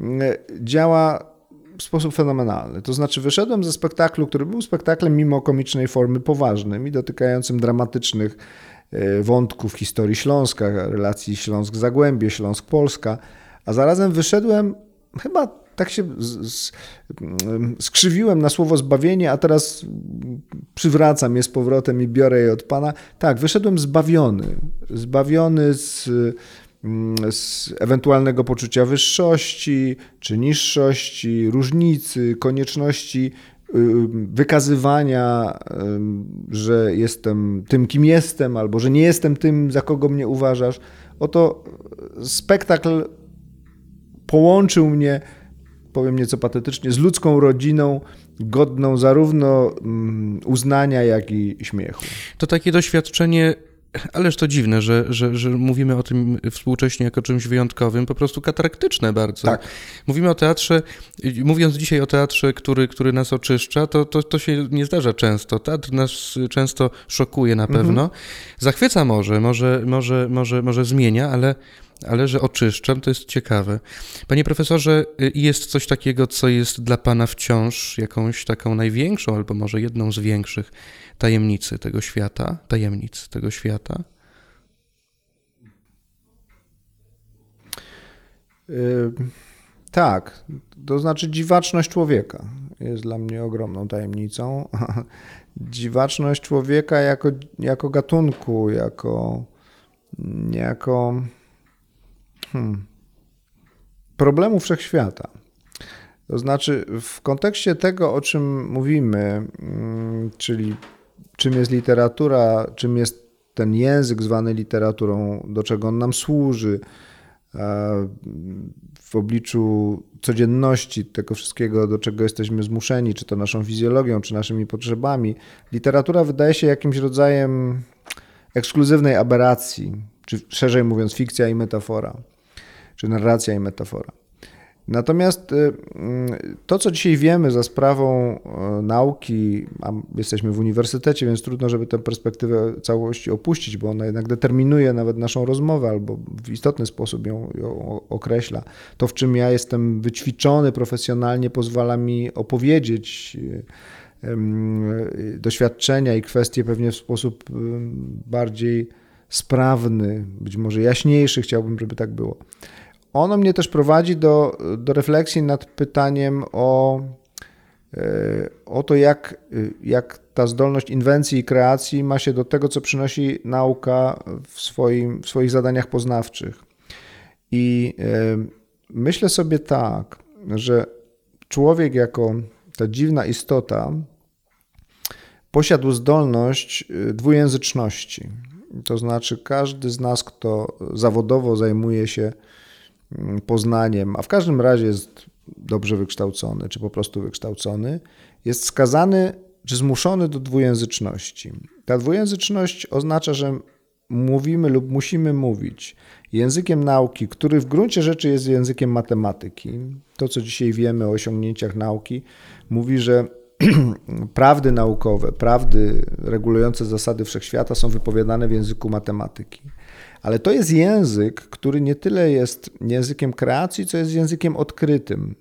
Speaker 1: mm, działa w sposób fenomenalny. To znaczy, wyszedłem ze spektaklu, który był spektaklem mimo komicznej formy poważnym i dotykającym dramatycznych e, wątków historii Śląska, relacji Śląsk-Zagłębie, Śląsk-Polska, a zarazem wyszedłem chyba tak się z, z, mm, skrzywiłem na słowo zbawienie, a teraz przywracam je z powrotem i biorę je od Pana. Tak, wyszedłem zbawiony. Zbawiony z, z ewentualnego poczucia wyższości czy niższości, różnicy, konieczności y, wykazywania, y, że jestem tym, kim jestem, albo że nie jestem tym, za kogo mnie uważasz. Oto spektakl połączył mnie, powiem nieco patetycznie, z ludzką rodziną, godną zarówno mm, uznania, jak i śmiechu.
Speaker 2: To takie doświadczenie, ależ to dziwne, że, że, że mówimy o tym współcześnie jako czymś wyjątkowym, po prostu kataraktyczne bardzo.
Speaker 1: Tak.
Speaker 2: Mówimy o teatrze, mówiąc dzisiaj o teatrze, który, który nas oczyszcza, to, to, to się nie zdarza często. Teatr nas często szokuje na pewno. Zachwyca może, może, może, może, może zmienia, ale ale że oczyszczam, to jest ciekawe. Panie profesorze, y, jest coś takiego, co jest dla Pana wciąż jakąś taką największą, albo może jedną z większych tajemnicy tego świata, tajemnic tego świata?
Speaker 1: Yy, tak, to znaczy dziwaczność człowieka jest dla mnie ogromną tajemnicą. <laughs> dziwaczność człowieka jako, jako gatunku, jako, jako hmm, problemu wszechświata. To znaczy, w kontekście tego, o czym mówimy, mm, czyli czym jest literatura, czym jest ten język zwany literaturą, do czego on nam służy, w obliczu codzienności, tego wszystkiego, do czego jesteśmy zmuszeni, czy to naszą fizjologią, czy naszymi potrzebami, literatura wydaje się jakimś rodzajem ekskluzywnej aberracji, czy szerzej mówiąc, fikcja i metafora, czy narracja i metafora. Natomiast y, mm, to, co dzisiaj wiemy za sprawą y, nauki, a jesteśmy w uniwersytecie, więc trudno, żeby tę perspektywę całości opuścić, bo ona jednak determinuje nawet naszą rozmowę albo w istotny sposób ją, ją określa. To, w czym ja jestem wyćwiczony profesjonalnie, pozwala mi opowiedzieć y, doświadczenia i kwestie pewnie w sposób bardziej sprawny, być może jaśniejszy, chciałbym, żeby tak było. Ono mnie też prowadzi do, do refleksji nad pytaniem o, e, o to, jak, jak ta zdolność inwencji i kreacji ma się do tego, co przynosi nauka w, swoim, w swoich zadaniach poznawczych. I e, myślę sobie tak, że człowiek jako ta dziwna istota posiadł zdolność e, dwujęzyczności. To znaczy, każdy z nas, kto zawodowo zajmuje się poznaniem, a w każdym razie jest dobrze wykształcony, czy po prostu wykształcony, jest skazany czy zmuszony do dwujęzyczności. Ta dwujęzyczność oznacza, że mówimy lub musimy mówić językiem nauki, który w gruncie rzeczy jest językiem matematyki. To, co dzisiaj wiemy o osiągnięciach nauki, mówi, że <clears throat> prawdy naukowe, prawdy regulujące zasady wszechświata są wypowiadane w języku matematyki. Ale to jest język, który nie tyle jest językiem kreacji, co jest językiem odkrytym.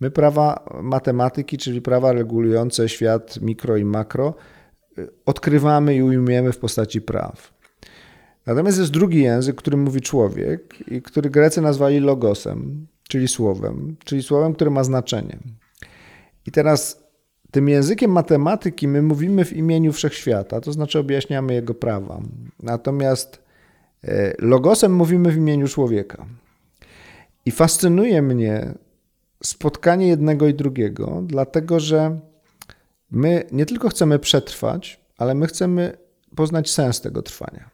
Speaker 1: My prawa matematyki, czyli prawa regulujące świat mikro i makro, odkrywamy i ujmujemy w postaci praw. Natomiast jest drugi język, który mówi człowiek i który Grecy nazwali logosem, czyli słowem, czyli słowem, które ma znaczenie. I teraz tym językiem matematyki my mówimy w imieniu wszechświata, to znaczy objaśniamy jego prawa. Natomiast logosem mówimy w imieniu człowieka. I fascynuje mnie spotkanie jednego i drugiego, dlatego że my nie tylko chcemy przetrwać, ale my chcemy poznać sens tego trwania.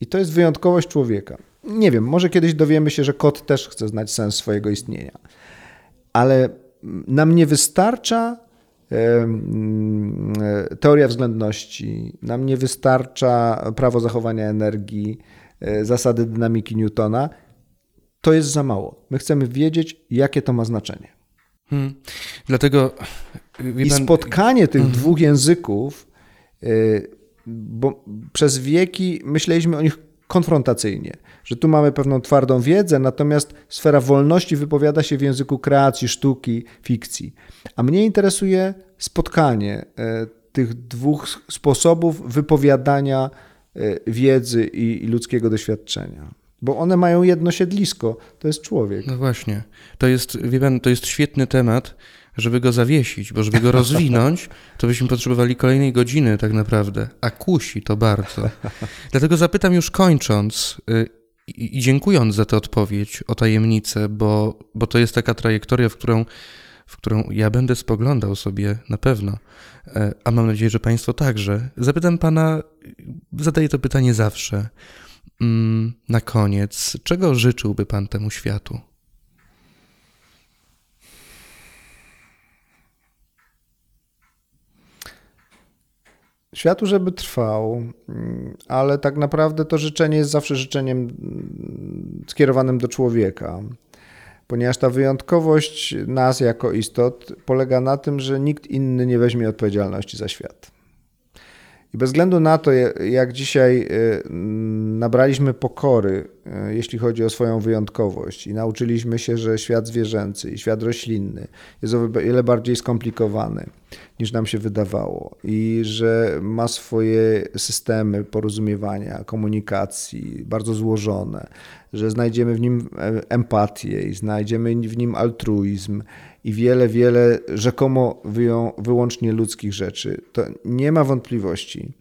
Speaker 1: I to jest wyjątkowość człowieka. Nie wiem, może kiedyś dowiemy się, że kot też chce znać sens swojego istnienia. Ale nam nie wystarcza e, teoria względności, nam nie wystarcza prawo zachowania energii, E, zasady dynamiki Newtona, to jest za mało. My chcemy wiedzieć, jakie to ma znaczenie. Hmm.
Speaker 2: Dlatego.
Speaker 1: I pan... spotkanie tych hmm. dwóch języków, e, bo przez wieki myśleliśmy o nich konfrontacyjnie, że tu mamy pewną twardą wiedzę, natomiast sfera wolności wypowiada się w języku kreacji, sztuki, fikcji. A mnie interesuje spotkanie e, tych dwóch sposobów wypowiadania E, wiedzy i, i ludzkiego doświadczenia. Bo one mają jedno siedlisko, to jest człowiek.
Speaker 2: No właśnie. To jest, wie pan, to jest świetny temat, żeby go zawiesić, bo żeby go rozwinąć, to byśmy potrzebowali kolejnej godziny tak naprawdę. A kusi to bardzo. Dlatego zapytam już kończąc y, i dziękując za tę odpowiedź o tajemnicę, bo, bo to jest taka trajektoria, w którą, w którą ja będę spoglądał sobie na pewno. E, a mam nadzieję, że Państwo także. Zapytam Pana, zadaję to pytanie zawsze. Mm, na koniec, czego życzyłby Pan temu światu?
Speaker 1: Światu, żeby trwał, mm, ale tak naprawdę to życzenie jest zawsze życzeniem mm, skierowanym do człowieka ponieważ ta wyjątkowość nas jako istot polega na tym, że nikt inny nie weźmie odpowiedzialności za świat. I bez względu na to, jak dzisiaj y, nabraliśmy pokory, e, jeśli chodzi o swoją wyjątkowość, i nauczyliśmy się, że świat zwierzęcy i świat roślinny jest o wiele bardziej skomplikowany niż nam się wydawało, i że ma swoje systemy porozumiewania, komunikacji bardzo złożone, że znajdziemy w nim e, empatię i znajdziemy w nim altruizm i wiele, wiele rzekomo wyłącznie ludzkich rzeczy, to nie ma wątpliwości,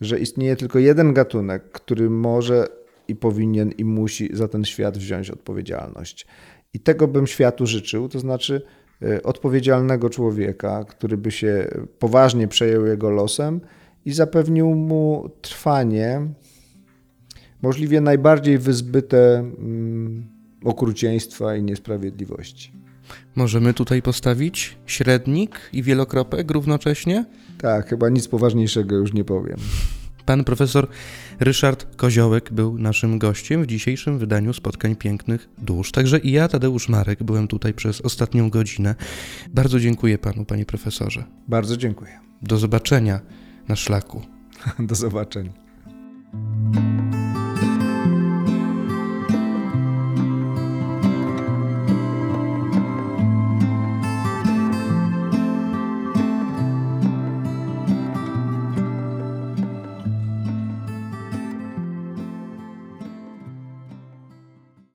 Speaker 1: że istnieje tylko jeden gatunek, który może i powinien i musi za ten świat wziąć odpowiedzialność. I tego bym światu życzył, to znaczy e, odpowiedzialnego człowieka, który by się poważnie przejął jego losem i zapewnił mu trwanie możliwie najbardziej wyzbyte mm, okrucieństwa i niesprawiedliwości.
Speaker 2: Możemy tutaj postawić średnik i wielokropek równocześnie?
Speaker 1: Tak, chyba nic poważniejszego już nie powiem.
Speaker 2: Pan profesor Ryszard Koziołek był naszym gościem w dzisiejszym wydaniu Spotkań Pięknych Dusz. Także i ja, Tadeusz Marek, byłem tutaj przez ostatnią godzinę. Bardzo dziękuję panu, panie profesorze.
Speaker 1: Bardzo dziękuję.
Speaker 2: Do zobaczenia na szlaku. <laughs>
Speaker 1: Do zobaczenia.